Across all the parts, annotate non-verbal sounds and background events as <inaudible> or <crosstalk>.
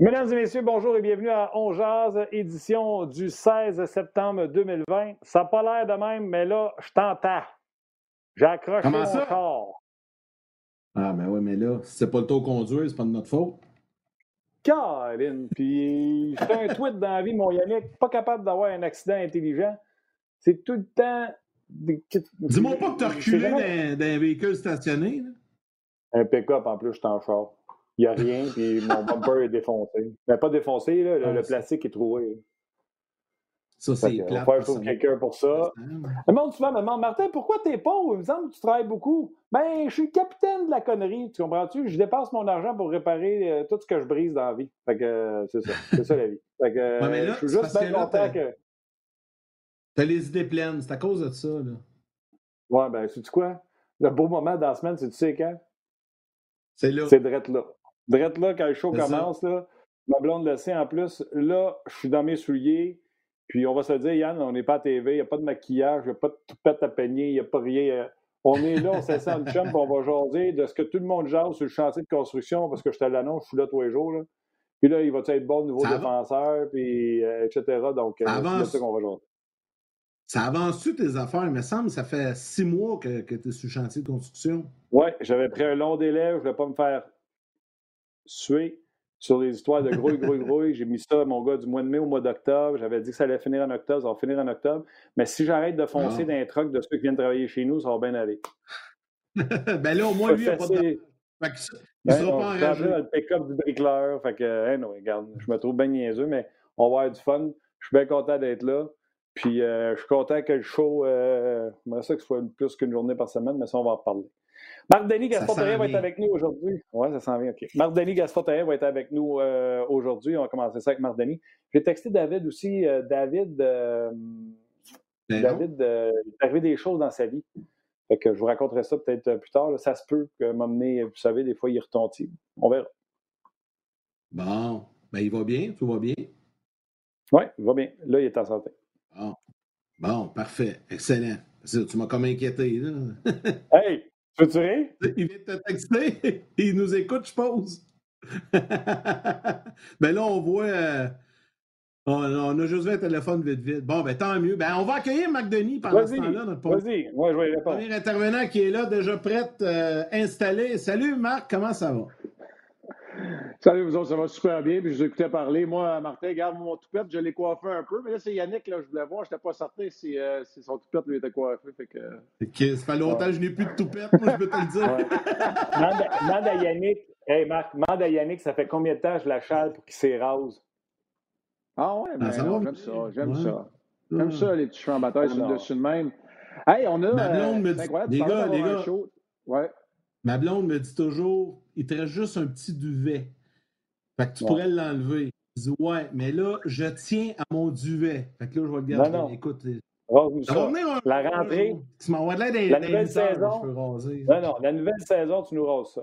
Mesdames et messieurs, bonjour et bienvenue à On Jazz, édition du 16 septembre 2020. Ça n'a pas l'air de même, mais là, je t'entends. J'ai accroché Comment mon ça? corps. Ah, ben oui, mais là, si c'est pas le taux conduire, c'est pas de notre faute. Caroline, puis j'ai un tweet dans la vie, mon Yannick, pas capable d'avoir un accident intelligent. C'est tout le temps... des- Dis-moi pas que t'as reculé jamais- dans, dans un véhicule stationné. là. Un pick-up, en plus, je suis en char. Il n'y a rien, puis mon bumper est défoncé. Mais pas défoncé, là, le, Ah, le plastique est troué. Ça, c'est on va faire que quelqu'un pour ça. Le monde souvent me demande Martin, pourquoi t'es pauvre? Il me semble que tu travailles beaucoup. Ben, je suis capitaine de la connerie, tu comprends-tu? Je dépense mon argent pour réparer euh, tout ce que je brise dans la vie. Fait que euh, c'est ça. C'est ça la vie. <laughs> Fait que euh, Ouais, mais là, je suis juste bien content t'as- que. T'as les idées pleines. C'est à cause de ça. Là. Ouais, ben, sais-tu quoi? Le beau moment dans la semaine, c'est tu sais quand? C'est là. C'est drette là. Drette là, quand le show commence, là, ma blonde le sait en plus. Là, je suis dans mes souliers. Puis on va se dire, Yann, on n'est pas à TV, il n'y a pas de maquillage, il n'y a pas de toupette à peigner, il n'y a pas rien. euh, On est là, on s'essaie en chum, puis on va jaser de ce que tout le monde jase sur le chantier de construction, parce que je te l'annonce, je suis là tous les jours. Là. Puis là, il va être bon nouveau Ça défenseur, puis euh, etc. Donc, euh, Ça c'est ça qu'on va jaser. Ça avance-tu tes affaires? Il me semble que ça fait six mois que, que tu es sur le chantier de construction. Ouais, j'avais pris un long délai, je ne voulais pas me faire suer sur les histoires de grouille, grouille, grouille. J'ai mis ça, mon gars, du mois de mai au mois d'octobre. J'avais dit que ça allait finir en octobre, ça va finir en octobre. Mais si j'arrête de foncer Ah. dans les trucks de ceux qui viennent travailler chez nous, ça va bien aller. <laughs> ben là, au moins, lui, il pas de. Fait que ça- Il Ben sera pas enragé. le pick-up du bricoleur. Fait que, hein, non, regarde, je me trouve bien niaiseux, mais on va avoir du fun. Je suis bien content d'être là. Puis euh, je suis content que le show, euh, ça que ce soit plus qu'une journée par semaine, mais ça, on va en reparler. Marc Denis Ça Gaspard s'en va être avec nous aujourd'hui. Oui, ça s'en vient, OK. Marc Denis Gaspard va être avec nous euh, aujourd'hui. On va commencer ça avec Marc Denis. J'ai texté David aussi. Euh, David, euh, Ben. David euh, il est arrivé des choses dans sa vie. Fait que je vous raconterai ça peut-être plus tard. là. Ça se peut que m'emmener, vous savez, des fois, il retentit. On verra. Bon. Ben, il va bien? Tout va bien? Oui, il va bien. Là, il est en santé. Bon. Bon, parfait. Excellent. Tu m'as comme inquiété. Là. Hey, tu veux tirer? Il vient de te texter. <laughs> Il nous écoute, je pense. <laughs> ben là, on voit. euh, on, on a juste vu un téléphone vite, vite. Bon, ben tant mieux. Ben, on va accueillir Marc Denis pendant ce temps-là. Notre premier vas-y. Moi, je vais répondre. intervenant qui est là, déjà prêt, euh, installé. Salut Marc, comment ça va? Salut, vous autres, ça va super bien. Puis je vous écoutais parler. Moi, Martin, garde mon toupette, je l'ai coiffé un peu. Mais là, c'est Yannick, là, je voulais voir. Je n'étais pas certain si, euh, si son toupette lui était coiffé. Fait que... Ça fait longtemps que je n'ai plus de toupette, moi, je peux te le dire. Ouais. Demande, à- Yannick. Hey, Marc, demande à Yannick, ça fait combien de temps que je la chale pour qu'il s'érase? Ah ouais, va? j'aime ça. J'aime Ouais. ça. J'aime ça, les petits cheveux en bataille sur le non. dessus de même. Hey, on a. Euh, incroyable, les gars, les gars. Ouais. Ma blonde me dit toujours, il te reste juste un petit duvet. Fait que tu Ouais. pourrais l'enlever. Je dis, ouais, mais là, je tiens à mon duvet. Fait que là, je vais le garder. Non, non. Écoute, ça venir un La rentrée. Tu m'envoies de l'aide des La des nouvelle éditeurs, saison. Raser. Non, non, la nouvelle saison, tu nous rases ça.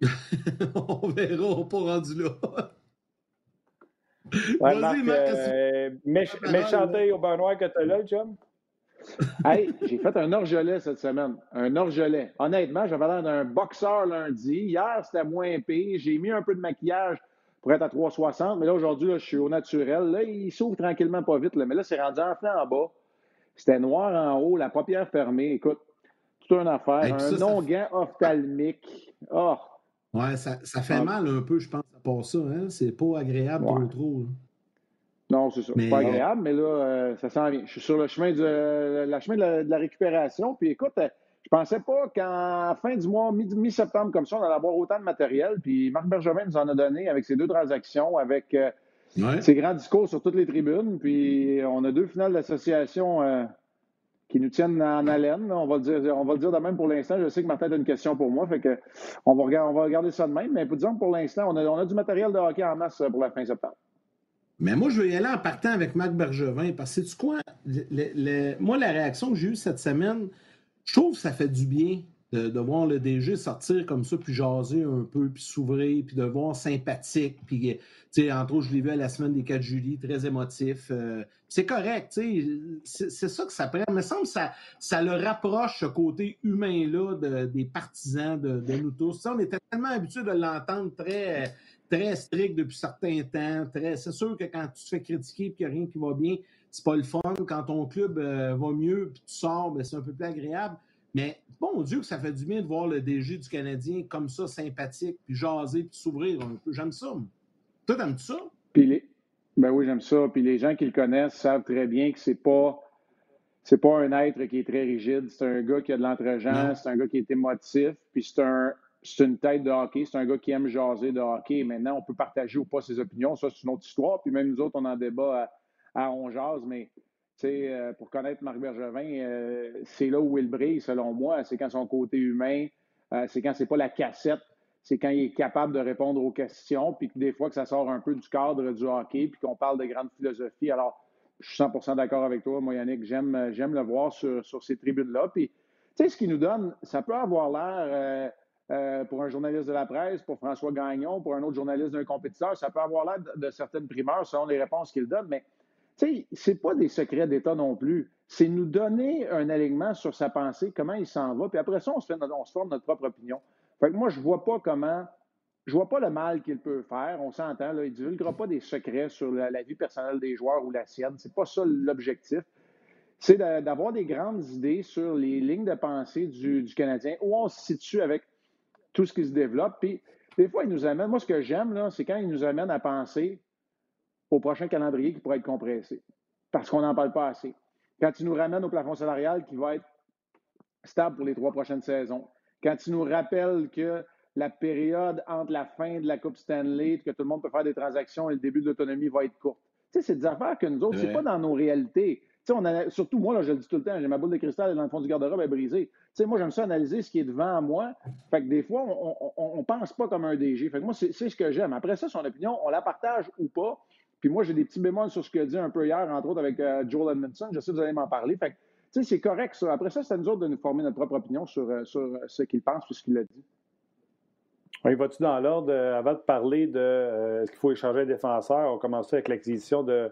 <laughs> on verra, on n'est pas rendu là. Ouais, Vas-y, Marc, euh, méch- au beurre noir que tu as là, chum? Hey, j'ai fait un orgelet cette semaine. Un orgelet. Honnêtement, j'avais l'air d'un boxeur lundi. Hier, c'était moins pire. J'ai mis un peu de maquillage pour être à 360. Mais là, aujourd'hui, là, je suis au naturel. Là, il s'ouvre tranquillement pas vite. Là. Mais là, c'est rendu un flanc en bas. C'était noir en haut, la paupière fermée. Écoute, toute une affaire. Hey, un non-gant ophtalmique. Oh, Ouais, ça, ça fait Ah. mal un peu, je pense, à part ça. Hein? C'est pas agréable Ouais. trop, trop. hein. Non, c'est ça. Mais- C'est pas agréable, mais là, euh, ça s'en vient. Je suis sur le chemin de, euh, la chemin de la, de la récupération. Puis écoute, euh, je pensais pas qu'en fin du mois, mi- mi-septembre, comme ça, on allait avoir autant de matériel. Puis Marc Bergevin nous en a donné avec ses deux transactions, avec euh, Ouais. ses grands discours sur toutes les tribunes. Puis on a deux finales d'association qui nous tiennent en haleine. On va le dire, on va le dire de même pour l'instant. Je sais que Martin a une question pour moi. Fait que on va, regarder, on va regarder ça de même. Mais disons que pour l'instant, on a, on a du matériel de hockey en masse pour la fin septembre. Mais moi, je vais y aller en partant avec Marc Bergevin parce que, sais-tu quoi? Moi, la réaction que j'ai eue cette semaine, je trouve que ça fait du bien de, voir le DG sortir comme ça, puis jaser un peu, puis s'ouvrir, puis de voir sympathique. Puis, entre autres, je l'ai vu à la semaine des 4 juillet, très émotif. euh, c'est correct. C'est ça que ça prend. Il me semble que ça, ça le rapproche, ce côté humain-là, de- des partisans de, nous tous. On était tellement habitués de l'entendre très très strict depuis certains temps. Très... C'est sûr que quand tu te fais critiquer et qu'il n'y a rien qui va bien, c'est pas le fun. Quand ton club euh, va mieux puis tu sors, ben, c'est un peu plus agréable. Mais bon Dieu que ça fait du bien de voir le DG du Canadien comme ça, sympathique, puis jaser, puis s'ouvrir un peu. J'aime ça. Toi, t'aimes ça? Puis les... Ben oui, j'aime ça. Puis les gens qui le connaissent savent très bien que c'est pas c'est pas un être qui est très rigide. C'est un gars qui a de l'entre-gens, c'est un gars qui est émotif, puis c'est un c'est une tête de hockey, c'est un gars qui aime jaser de hockey. Maintenant, on peut partager ou pas ses opinions, ça c'est une autre histoire. Puis même nous autres, on en débat à, à on jase, mais euh, pour connaître Marc Bergevin, euh, c'est là où il brille, selon moi. C'est quand son côté humain, euh, c'est quand c'est pas la cassette, c'est quand il est capable de répondre aux questions, puis que des fois que ça sort un peu du cadre du hockey, puis qu'on parle de grande philosophie. Alors, je suis 100% d'accord avec toi, moi, Yannick. J'aime, le voir sur, sur ces tribunes-là. Puis, tu sais, ce qu'il nous donne, ça peut avoir l'air, pour un journaliste de la presse, pour François Gagnon, pour un autre journaliste d'un compétiteur, ça peut avoir l'air de, certaines primeurs selon les réponses qu'il donne, mais tu sais, c'est pas des secrets d'État non plus. C'est nous donner un alignement sur sa pensée, comment il s'en va, puis après ça, on se, forme notre propre opinion. Fait que moi, je vois pas comment, je vois pas le mal qu'il peut faire. On s'entend, là, il ne divulguera pas des secrets sur la, vie personnelle des joueurs ou la sienne. C'est pas ça l'objectif. C'est d'avoir des grandes idées sur les lignes de pensée du, Canadien, où on se situe avec tout ce qui se développe. Puis, des fois, il nous amène, moi, ce que j'aime, là, c'est quand il nous amène à penser au prochain calendrier qui pourrait être compressé, parce qu'on n'en parle pas assez. Quand tu nous ramènes au plafond salarial qui va être stable pour les trois prochaines saisons, quand tu nous rappelles que la période entre la fin de la Coupe Stanley, que tout le monde peut faire des transactions et le début de l'autonomie va être court. Tu sais, c'est des affaires que nous autres, c'est pas dans nos réalités. Sais, on a, surtout moi, là, je le dis tout le temps, j'ai ma boule de cristal dans le fond du garde-robe, est brisée. Tu sais, moi, j'aime ça analyser ce qui est devant moi. Fait que des fois, on ne pense pas comme un DG. Fait que moi, c'est ce que j'aime. Après ça, son opinion, on la partage ou pas. Puis moi, j'ai des petits bémols sur ce qu'il a dit un peu hier, entre autres avec euh, Joel Edmondson. Je sais que vous allez m'en parler. Fait tu sais, c'est correct, ça. Après ça, c'est à nous autres de nous former notre propre opinion sur, euh, sur euh, ce qu'il pense et ce qu'il a dit. Oui, vas-tu dans l'ordre, avant de parler de ce qu'il faut échanger un défenseur, on commence avec l'acquisition de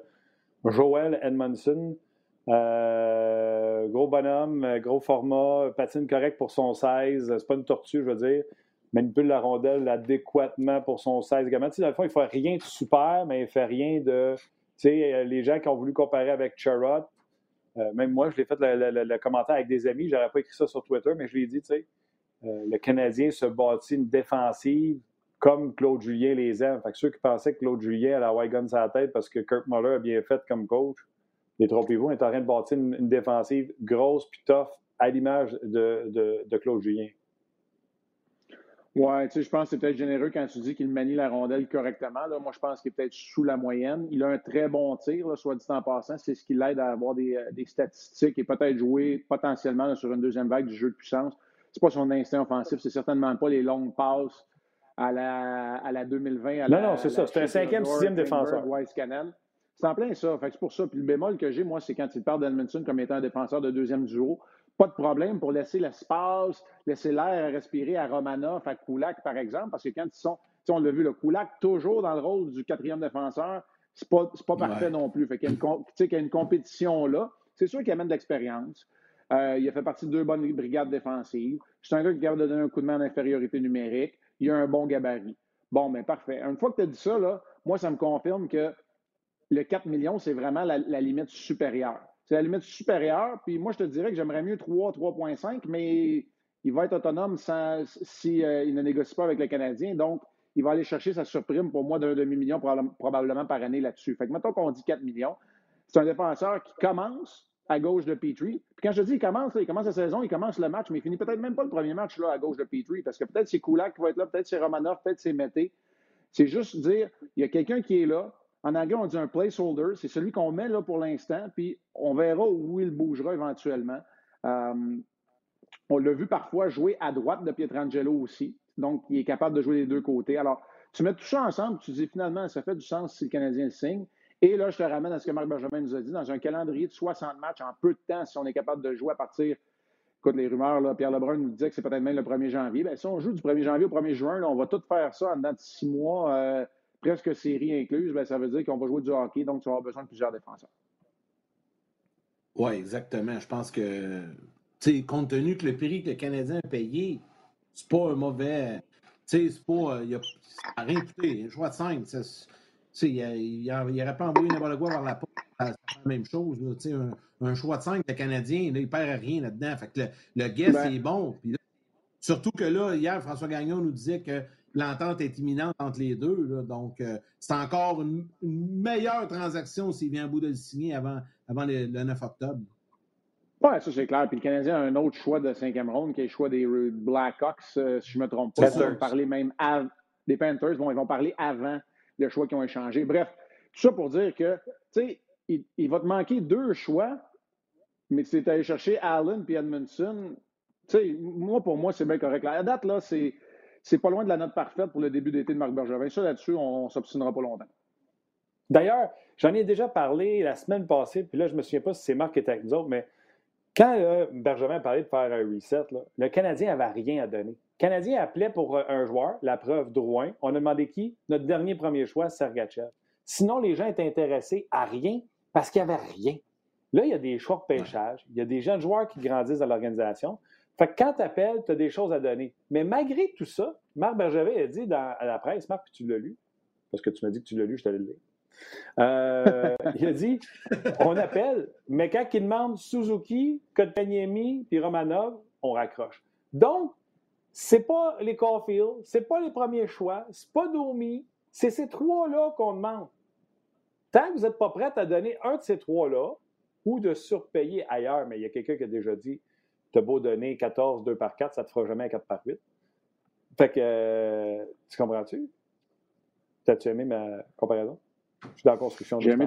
Joel Edmondson. Gros bonhomme, gros format, patine correct pour son 16. C'est pas une tortue, je veux dire manipule la rondelle adéquatement pour son 16 également. Tu sais, dans le fond, il ne fait rien de super, mais il ne fait rien de. Tu sais, euh, les gens qui ont voulu comparer avec Charrot, euh, même moi, je l'ai fait le, commentaire avec des amis, je n'aurais pas écrit ça sur Twitter, mais je l'ai dit, tu sais, euh, le Canadien se bâtit une défensive comme Claude Julien les aime. Fait que ceux qui pensaient que Claude Julien a la Wagon sur la tête parce que Kirk Muller a bien fait comme coach, détrompez-vous, on est en train de bâtir une, défensive grosse puis tough à l'image de, de Claude Julien. Oui, tu sais, je pense que c'est peut-être généreux quand tu dis qu'il manie la rondelle correctement. Là. Moi, je pense qu'il est peut-être sous la moyenne. Il a un très bon tir, soit dit en passant. C'est ce qui l'aide à avoir des, euh, des, statistiques et peut-être jouer potentiellement sur une deuxième vague du jeu de puissance. C'est pas son instinct offensif, c'est certainement pas les longues passes à la, à la 2020. À non, non, c'est ça. C'est un cinquième, sixième défenseur. C'est en plein ça. Fait c'est pour ça. Puis le bémol que j'ai, moi, c'est quand il parle d'Edmondson comme étant un défenseur de deuxième duo pas de problème pour laisser l'espace, laisser l'air respirer à Romanoff, à Kulak, par exemple, parce que quand ils sont, on l'a vu, le Kulak, toujours dans le rôle du quatrième défenseur, c'est pas, pas parfait non plus. Fait qu'il y a une, compétition là. C'est sûr qu'il amène de l'expérience. Euh, il a fait partie de deux bonnes brigades défensives. C'est un gars qui est capable de donner un coup de main d'infériorité numérique. Il a un bon gabarit. Bon, mais ben, parfait. Une fois que tu as dit ça, là, moi, ça me confirme que le 4 millions, c'est vraiment la limite supérieure. C'est la limite supérieure. Puis moi, je te dirais que j'aimerais mieux 3, 3,5, mais il va être autonome s'il si, euh, ne négocie pas avec le Canadien. Donc, il va aller chercher sa surprime pour moi d'un demi-million probablement par année là-dessus. Fait que maintenant qu'on dit 4 millions, c'est un défenseur qui commence à gauche de Petrie. Puis quand je dis il commence, il commence la saison, il commence le match, mais il finit peut-être même pas le premier match là, à gauche de Petrie, parce que peut-être c'est Kulak qui va être là, peut-être c'est Romanov, peut-être c'est Mété. C'est juste dire, il y a quelqu'un qui est là, en anglais, on dit un placeholder. C'est celui qu'on met là pour l'instant, puis on verra où il bougera éventuellement. Euh, on l'a vu parfois jouer à droite de Pietrangelo aussi. Donc, il est capable de jouer des deux côtés. Alors, tu mets tout ça ensemble, tu dis finalement, ça fait du sens si le Canadien le signe. Et là, je te ramène à ce que Marc Benjamin nous a dit. Dans un calendrier de 60 matchs en peu de temps, si on est capable de jouer à partir. Écoute, les rumeurs, là, Pierre Lebrun nous disait que c'est peut-être même le 1er janvier. Bien, si on joue du 1er janvier au 1er juin, on va tout faire ça en dedans de six mois. Euh, presque série incluse, ben, ça veut dire qu'on va jouer du hockey, donc tu vas avoir besoin de plusieurs défenseurs. Oui, exactement. Je pense que, compte tenu que le prix que le Canadien a payé, c'est pas un mauvais. sais, c'est pas. Il a, ça n'a rien coûté. Un choix de 5. Il n'aurait pas envoyé n'importe quoi vers la porte. C'est la même chose. Là, un, un, choix de 5, le Canadien, là, il perd rien là-dedans. Fait que le, le guess ben est bon. Puis là, surtout que là, hier, François Gagnon nous disait que l'entente est imminente entre les deux. Là, donc, euh, c'est encore une, une, meilleure transaction s'il vient à bout de le signer avant, avant le, le 9 octobre. Oui, ça c'est clair. Puis le Canadien a un autre choix de cinquième ronde qui est le choix des Blackhawks, euh, si je ne me trompe pas. Ils vont parler même av- des Panthers. Bon, ils vont parler avant le choix qu'ils ont échangé. Bref, tout ça pour dire que, tu sais, il, il, va te manquer deux choix, mais si tu allé chercher Allen puis Edmondson, tu sais, moi, pour moi, c'est bien correct. La date, là, c'est, c'est pas loin de la note parfaite pour le début d'été de Marc Bergevin. Ça, là-dessus, on ne s'obstinera pas longtemps. D'ailleurs, j'en ai déjà parlé la semaine passée, puis là, je me souviens pas si c'est Marc qui était avec nous autres, mais quand là, parlait de faire un reset, le Canadien n'avait rien à donner. Le Canadien appelait pour un joueur, la preuve Drouin. On a demandé qui? Notre dernier premier choix, Sergachev. Sinon, les gens étaient intéressés à rien parce qu'il n'y avait rien. Là, il y a des choix de pêchage. Il y a des jeunes joueurs qui grandissent dans l'organisation. Fait que quand tu appelles, tu as des choses à donner. Mais malgré tout ça, Marc Bergevin a dit dans, à la presse, Marc, tu l'as lu, parce que tu m'as dit que tu l'as lu, je t'allais le lire. Il a dit on appelle, mais quand il demande Suzuki, Kotkaniemi puis Romanov, on raccroche. Donc, c'est pas les Caulfield, c'est pas les premiers choix, c'est pas Domi, c'est ces trois-là qu'on demande. Tant que vous n'êtes pas prêt à donner un de ces trois-là, ou de surpayer ailleurs, mais il y a quelqu'un qui a déjà dit tu as beau donner 14, 2 par 4, ça ne te fera jamais un 4 par 8. Fait que, euh, tu comprends-tu? T'as-tu aimé ma comparaison? Je suis dans la construction. J'ai aimé,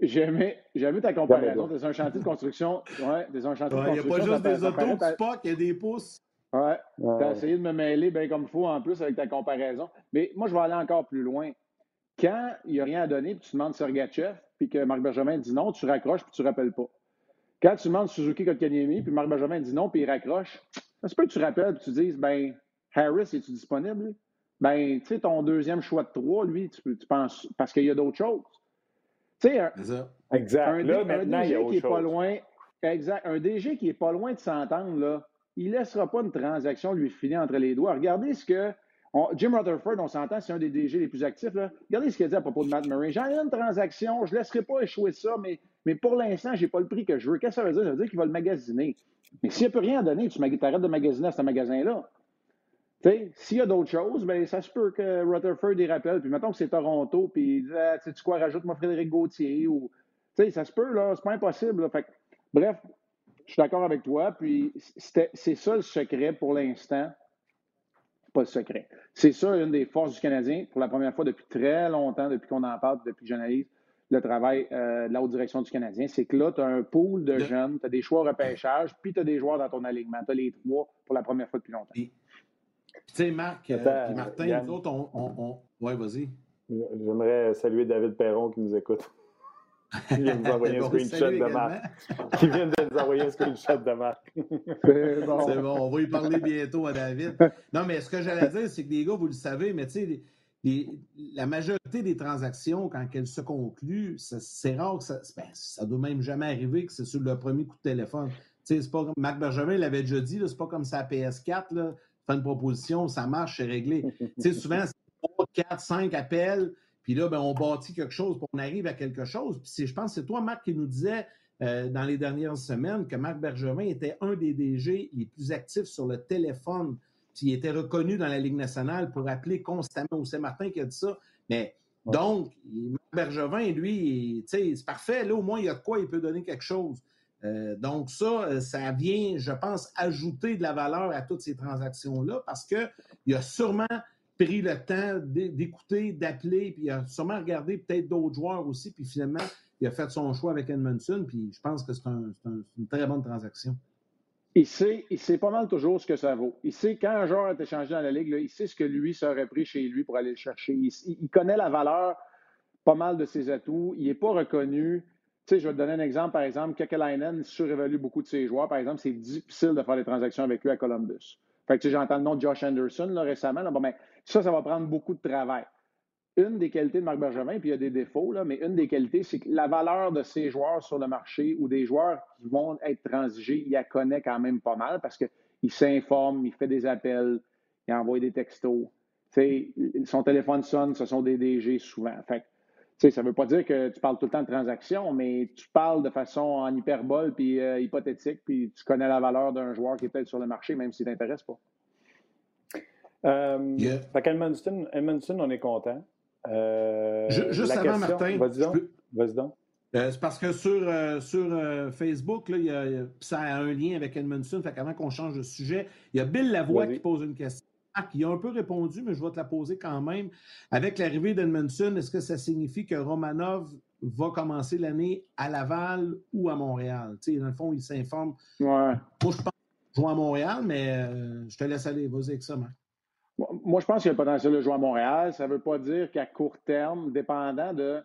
aimé, aimé, ta comparaison. Des un chantier de construction. Ouais, des un chantier ouais, de construction. Il n'y a pas juste des autos qui Spock, il y a des pouces. Ouais. ouais. Tu as essayé de me mêler bien comme il faut en plus avec ta comparaison. Mais moi, je vais aller encore plus loin. Quand il n'y a rien à donner, puis tu demandes Sergachev, puis que Marc Benjamin dit non, tu raccroches, puis tu ne rappelles pas. Quand tu demandes Suzuki Kotkaniemi, puis Marc Benjamin dit non, puis il raccroche, ça se peut que tu rappelles, puis tu dises, ben, Harris, es-tu disponible? Ben, tu sais, ton deuxième choix de trois, lui, tu, tu penses, parce qu'il y a d'autres choses. Tu sais, un, exact. un, là, un maintenant, DG il y a autre qui est chose. pas loin, exact, un DG qui est pas loin de s'entendre, là, il ne laissera pas une transaction lui filer entre les doigts. Regardez ce que on, Jim Rutherford, on s'entend, c'est un des DG les plus actifs. Là. Regardez ce qu'il a dit à propos de Matt Murray. J'en ai une transaction, je ne laisserai pas échouer ça, mais, mais pour l'instant, je n'ai pas le prix que je veux. Qu'est-ce que ça veut dire? Ça veut dire qu'il va le magasiner. Mais s'il n'y a plus rien à donner, tu arrêtes de magasiner à ce magasin-là. S'il y a d'autres choses, ben, ça se peut que Rutherford y rappelle. Puis mettons que c'est Toronto, puis il dit Tu quoi, rajoute-moi Frédéric Gauthier. Ça se peut, là, c'est pas impossible. Bref, je suis d'accord avec toi. Puis c'est ça le secret pour l'instant pas le secret. C'est ça une des forces du Canadien, pour la première fois depuis très longtemps, depuis qu'on en parle, depuis que j'analyse le travail euh, de la haute direction du Canadien, c'est que là, tu as un pool de jeunes, tu as des choix au repêchage, puis tu as des joueurs dans ton alignement. Tu as les trois pour la première fois depuis longtemps. Puis, tu sais, Marc, euh, puis Martin, Yann, nous autres, on. on, on... Oui, vas-y. J'aimerais saluer David Perron qui nous écoute. <laughs> Qui vient de nous envoyer un screenshot de Marc. Qui vient de nous envoyer un screenshot de Marc. C'est bon. bon. On va y parler bientôt à David. Non, mais ce que j'allais dire, c'est que les gars, vous le savez, mais tu sais, les, la majorité des transactions, quand elles se concluent, c'est rare que ça. Ben, ça doit même jamais arriver que c'est sur le premier coup de téléphone. C'est pas Marc Benjamin l'avait déjà dit, c'est pas comme ça à PS4, là, fait une proposition, ça marche, c'est réglé. <laughs> souvent, c'est 3, 4, 5 appels. Puis là, ben, on bâtit quelque chose, puis on arrive à quelque chose. Puis je pense que c'est toi, Marc, qui nous disais euh, dans les dernières semaines que Marc Bergevin était un des DG les plus actifs sur le téléphone. Puis il était reconnu dans la Ligue nationale pour appeler constamment. C'est Martin qui a dit ça. Mais ouais. donc, Marc Bergevin, lui, c'est parfait. Là, au moins, il y a de quoi, il peut donner quelque chose. Euh, donc, ça, ça vient, je pense, ajouter de la valeur à toutes ces transactions-là parce qu'il a sûrement pris le temps d'écouter, d'appeler, puis il a sûrement regardé peut-être d'autres joueurs aussi, puis finalement, il a fait son choix avec Edmondson, puis je pense que c'est un, un, une très bonne transaction. Il sait, il sait pas mal toujours ce que ça vaut. Il sait quand un joueur est échangé dans la ligue, il sait ce que lui serait pris chez lui pour aller le chercher. Il, connaît la valeur pas mal de ses atouts. Il n'est pas reconnu. Tu sais, je vais te donner un exemple. Par exemple, Kekalainen surévalue beaucoup de ses joueurs. Par exemple, c'est difficile de faire des transactions avec lui à Columbus. Fait que tu sais, j'entends le nom de Josh Anderson récemment. Bon, ben, ça, ça va prendre beaucoup de travail. Une des qualités de Marc Bergevin, puis il y a des défauts, là, mais une des qualités, c'est que la valeur de ces joueurs sur le marché ou des joueurs qui vont être transigés, il la connaît quand même pas mal parce qu'il s'informe, il fait des appels, il envoie des textos. son téléphone sonne, ce sont des DG souvent. Fait ça ne veut pas dire que tu parles tout le temps de transactions, mais tu parles de façon en hyperbole puis euh, hypothétique, puis tu connais la valeur d'un joueur qui est peut-être sur le marché, même s'il ne t'intéresse pas. Euh, Fait Edmondson, on est content. Euh, juste avant, Martin. Vas-y donc. Euh, c'est parce que sur, euh, sur euh, Facebook, là, y a, ça a un lien avec Edmondson. Fait qu'avant qu'on change de sujet, il y a Bill Lavoie qui pose une question. qui a un peu répondu, mais je vais te la poser quand même. Avec l'arrivée d'Edmondson, est-ce que ça signifie que Romanov va commencer l'année à Laval ou à Montréal? Tu sais, dans le fond, il s'informe. Ouais. Moi, je pense jouer à Montréal, mais je te laisse aller. Vas-y avec ça, Marc. Moi, je pense qu'il y a le potentiel de jouer à Montréal. Ça ne veut pas dire qu'à court terme, dépendant de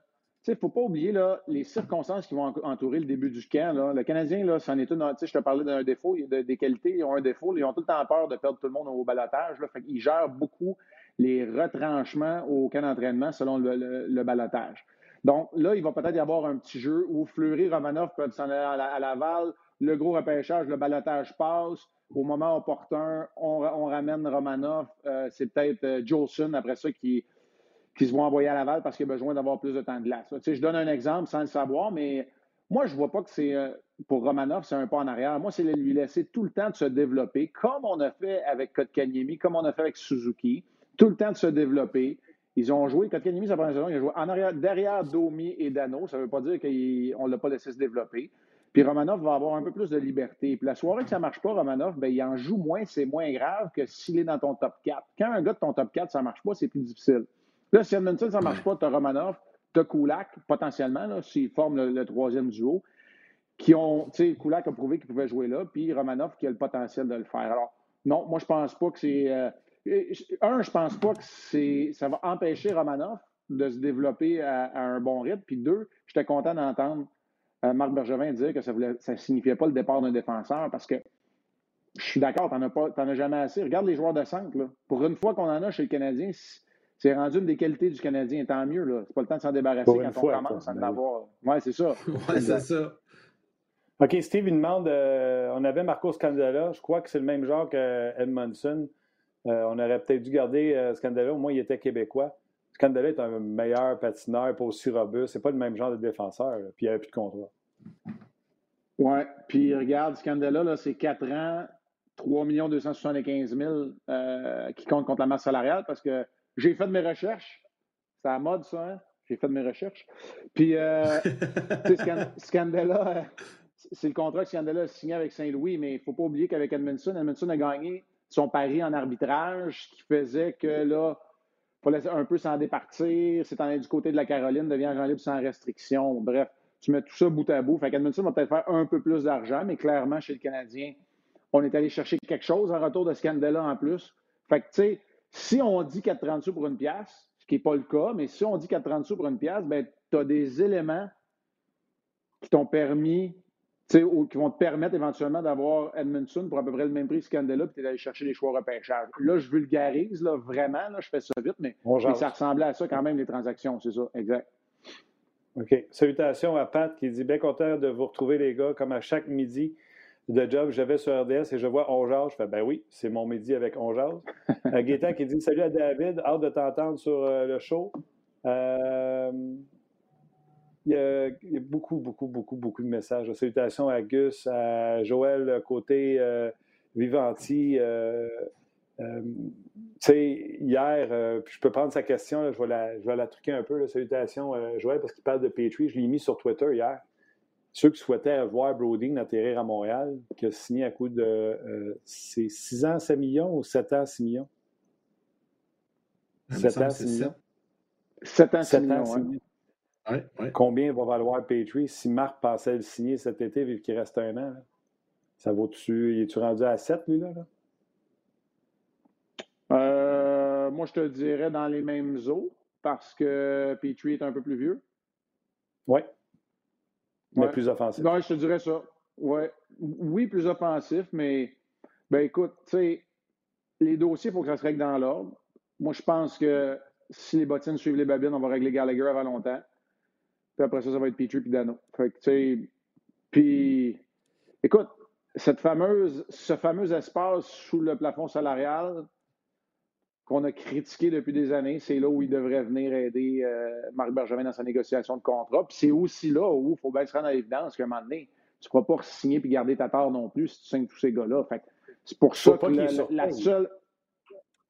il ne faut pas oublier là, les circonstances qui vont entourer le début du camp. Le Canadien, là, c'en est une. Je te parlais d'un défaut, de, des qualités, ils ont un défaut. Ils ont tout le temps peur de perdre tout le monde au balotage. Ils gèrent beaucoup les retranchements au camp d'entraînement selon le, le, balotage. Donc là, il va peut-être y avoir un petit jeu où Fleury, Romanov peuvent s'en aller à, Laval. Le gros repêchage, le balotage passe. Au moment opportun, on, ramène Romanov. Euh, c'est peut-être euh, Jolson après ça qui qui se vont envoyer à Laval parce qu'il a besoin d'avoir plus de temps de glace. Tu sais, je donne un exemple sans le savoir, mais moi, je ne vois pas que c'est euh, pour Romanov, c'est un pas en arrière. Moi, c'est lui laisser tout le temps de se développer, comme on a fait avec Kotkaniemi, comme on a fait avec Suzuki, tout le temps de se développer. Ils ont joué, Kotkaniemi, sa première saison, il a joué en arrière, derrière Domi et Dano. Ça ne veut pas dire qu'on ne l'a pas laissé se développer. Puis Romanov va avoir un peu plus de liberté. Puis la soirée que ça ne marche pas, Romanov, ben, il en joue moins, c'est moins grave que s'il est dans ton top 4. Quand un gars de ton top 4, ça ne marche pas, c'est plus difficile. Là, si Edmondson, ça ne marche pas, tu as Romanov, tu as Kulak, potentiellement, s'ils forment le, troisième duo, qui ont, tu sais, Kulak a prouvé qu'il pouvait jouer là, puis Romanov qui a le potentiel de le faire. Alors, non, moi, je pense pas que c'est. Euh, un, je pense pas que c'est, ça va empêcher Romanov de se développer à, un bon rythme. Puis deux, j'étais content d'entendre euh, Marc Bergevin dire que ça ne ça signifiait pas le départ d'un défenseur parce que je suis d'accord, tu n'en as, jamais assez. Regarde les joueurs de centre. Là. Pour une fois qu'on en a chez le Canadien, c'est rendu une des qualités du Canadien. Tant mieux, là. C'est pas le temps de s'en débarrasser quand on commence à en avoir. Oui, c'est ça. <laughs> Oui, c'est ça. OK, Steve, il demande euh, on avait Marco Scandella, je crois que c'est le même genre que Edmondson. Euh, on aurait peut-être dû garder euh, Scandella, au moins il était québécois. Scandella est un meilleur patineur, pas aussi robuste. C'est pas le même genre de défenseur, puis il n'y avait plus de contrat. Oui, puis regarde, Scandella, c'est 4 ans, 3 275 000 qui comptent contre la masse salariale parce que j'ai fait de mes recherches. C'est à mode, ça, hein? J'ai fait de mes recherches. Puis, euh, <laughs> Scandella, c'est le contrat que Scandella a signé avec Saint-Louis, mais il ne faut pas oublier qu'avec Edmondson, Edmondson a gagné son pari en arbitrage, qui faisait que là, il fallait un peu s'en départir. C'est en du côté de la Caroline, devient agent libre sans restriction. Bref, tu mets tout ça bout à bout. Fait qu'Edmondson va peut-être faire un peu plus d'argent, mais clairement, chez le Canadien, on est allé chercher quelque chose en retour de Scandella en plus. Fait que, tu sais, si on dit 4,30 sous pour une pièce, ce qui n'est pas le cas, mais si on dit 4,30 sous pour une pièce, ben, tu as des éléments qui t'ont permis, ou qui vont te permettre éventuellement d'avoir Edmondson pour à peu près le même prix que Scandella, puis tu d'aller chercher les choix repêchage. Là, je vulgarise, là, vraiment, là, je fais ça vite, mais, ça ressemblait à ça quand même, les transactions, c'est ça, exact. OK. Salutations à Pat qui dit Bien content de vous retrouver, les gars, comme à chaque midi de job, je vais sur RDS et je vois Ongeage. Je fais ben oui, c'est mon midi avec Ongeage. <laughs> euh, Gaétan qui dit Salut à David, hâte de t'entendre sur euh, le show. Euh, il, y a, beaucoup, beaucoup, beaucoup, beaucoup de messages. Salutations à Gus, à Joël côté euh, Vivanti. Tu sais, hier, je peux prendre sa question, je, vais la, je vais la truquer un peu. Salutations, Joël, parce qu'il parle de Petrie. Je l'ai mis sur Twitter hier ceux qui souhaitaient voir Broding atterrir à Montréal, qui a signé à coup de euh, c'est 6 ans, 7 millions ou 7 ans, 6 millions? 7 ans, 6 millions. 7 ans, 6 millions. Combien va valoir Petrie si Marc pensait le signer cet été, vu qu'il reste un an? Ça vaut-tu. Es-tu rendu à 7, lui, là? Euh, moi, je te dirais dans les mêmes eaux, parce que Petrie est un peu plus vieux. Oui. Mais plus offensif. Non, je te dirais ça. Ouais. Oui, plus offensif, mais ben écoute, tu sais, les dossiers, il faut que ça se règle dans l'ordre. Moi, je pense que si les bottines suivent les babines, on va régler Gallagher avant longtemps. Puis après ça, ça va être Petrie puis Dano. Fait que, tu sais, puis, écoute, cette fameuse, ce fameux espace sous le plafond salarial, qu'on a critiqué depuis des années. C'est là où il devrait venir aider euh, Marc Bergevin dans sa négociation de contrat. Puis c'est aussi là où il faut bien se rendre à l'évidence qu'à un moment donné, tu ne pourras pas signer et garder ta part non plus si tu signes tous ces gars-là. c'est pour ça que la, seule.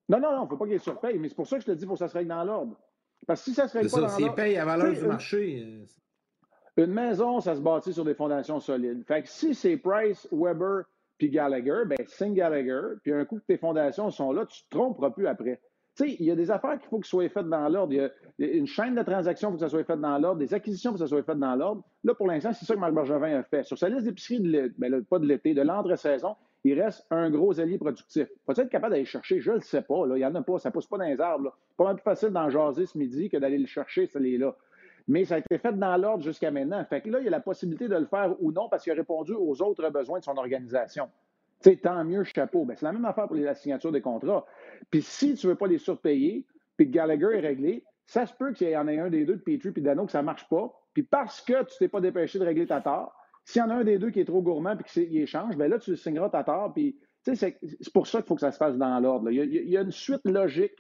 Non, non, non, il ne faut pas qu'il surpaye, mais c'est pour ça que je te dis qu'il faut que ça se règle dans l'ordre. Parce que si ça se règle pas dans l'ordre. paye à valeur du marché. Euh, une maison, ça se bâtit sur des fondations solides. Fait que si c'est Price, Weber, puis Gallagher, ben signe Gallagher, puis un coup que tes fondations sont là, tu ne te tromperas plus après. Tu sais, il y a des affaires qu'il faut que soient faites dans l'ordre. Il y a une chaîne de transactions, il que ça soit fait dans l'ordre. Des acquisitions, il faut que ça soit fait dans l'ordre. Là, pour l'instant, c'est ça que Marc Bergevin a fait. Sur sa liste d'épicerie, de ben, pas de l'été, de l'entre-saison, il reste un gros allié productif. Faut être capable d'aller le chercher? Je ne le sais pas. Là. Il n'y en a pas. Ça pousse pas dans les arbres. Là. Pas mal plus facile d'en jaser ce midi que d'aller le chercher, celui-là. Mais ça a été fait dans l'ordre jusqu'à maintenant. Fait que là, il y a la possibilité de le faire ou non parce qu'il a répondu aux autres besoins de son organisation. Tu sais, tant mieux, chapeau. Ben, c'est la même affaire pour la signature des contrats. Puis si tu ne veux pas les surpayer, puis que Gallagher est réglé, ça se peut qu'il y en ait un des deux de Petrie puis Dano que ça ne marche pas. Puis parce que tu ne t'es pas dépêché de régler ta tort, s'il y en a un des deux qui est trop gourmand puis qu'il échange, bien là, tu signeras ta tort. Puis c'est pour ça qu'il faut que ça se fasse dans l'ordre. Il, il, y a une suite logique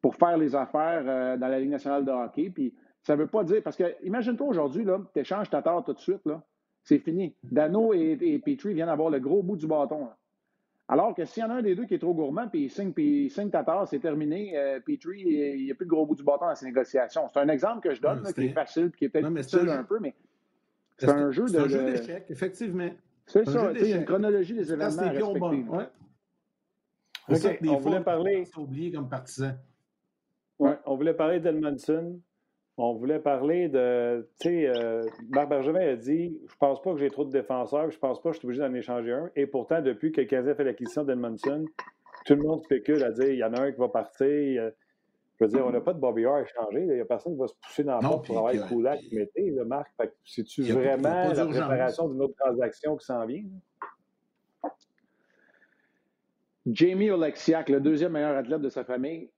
pour faire les affaires euh, dans la Ligue nationale de hockey. Puis ça ne veut pas dire. Parce que imagine-toi aujourd'hui, tu échanges ta tort tout de suite. Là. C'est fini. Dano et, et Petrie viennent avoir le gros bout du bâton. Alors que s'il y en a un des deux qui est trop gourmand, puis il signe, puis il signe ta c'est terminé. Euh, Petrie, il n'y a plus de gros bout du bâton dans ses négociations. C'est un exemple que je donne, qui est facile, qui est peut-être un, peu, mais c'est un jeu de. C'est un jeu d'échecs, effectivement. C'est ça. Il y a une chronologie des événements à respecter. Ouais. on voulait parler. oublié comme partisan. Ouais, on voulait parler d'Edmondson. On voulait parler de. Tu sais, euh, Marc Bergevin a dit Je pense pas que j'ai trop de défenseurs, je pense pas que je suis obligé d'en échanger un. Et pourtant, depuis que Kazé a fait l'acquisition d'Edmondson, tout le monde spécule à dire il y en a un qui va partir. Je veux dire, on n'a pas de Bobby à échanger. Il n'y a personne qui va se pousser dans la porte pour avoir le Koulak Mété, là, Marc. C'est-tu vraiment la préparation d'une autre transaction qui s'en vient? Jamie Oleksiak, le deuxième meilleur athlète de sa famille,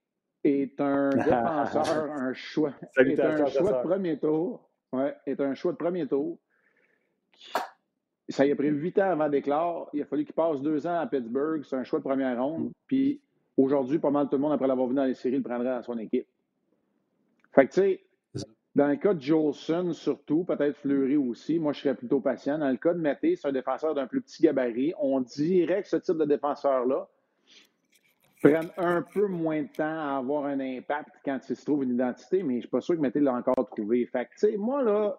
est un <laughs> défenseur, un choix, est un choix de premier tour. Ouais, est un choix de premier tour. Ça y a pris huit ans avant d'éclore. Il a fallu qu'il passe deux ans à Pittsburgh. C'est un choix de première ronde. Puis aujourd'hui, pas mal tout le monde, après l'avoir vu dans les séries, le prendrait dans son équipe. Fait que, tu sais, dans le cas de Jolson, surtout, peut-être Fleury aussi, moi, je serais plutôt patient. Dans le cas de Mété, c'est un défenseur d'un plus petit gabarit. On dirait que ce type de défenseur-là, prennent un peu moins de temps à avoir un impact quand il se trouve une identité, mais je ne suis pas sûr que Mété l'a encore trouvé. Fait moi, là,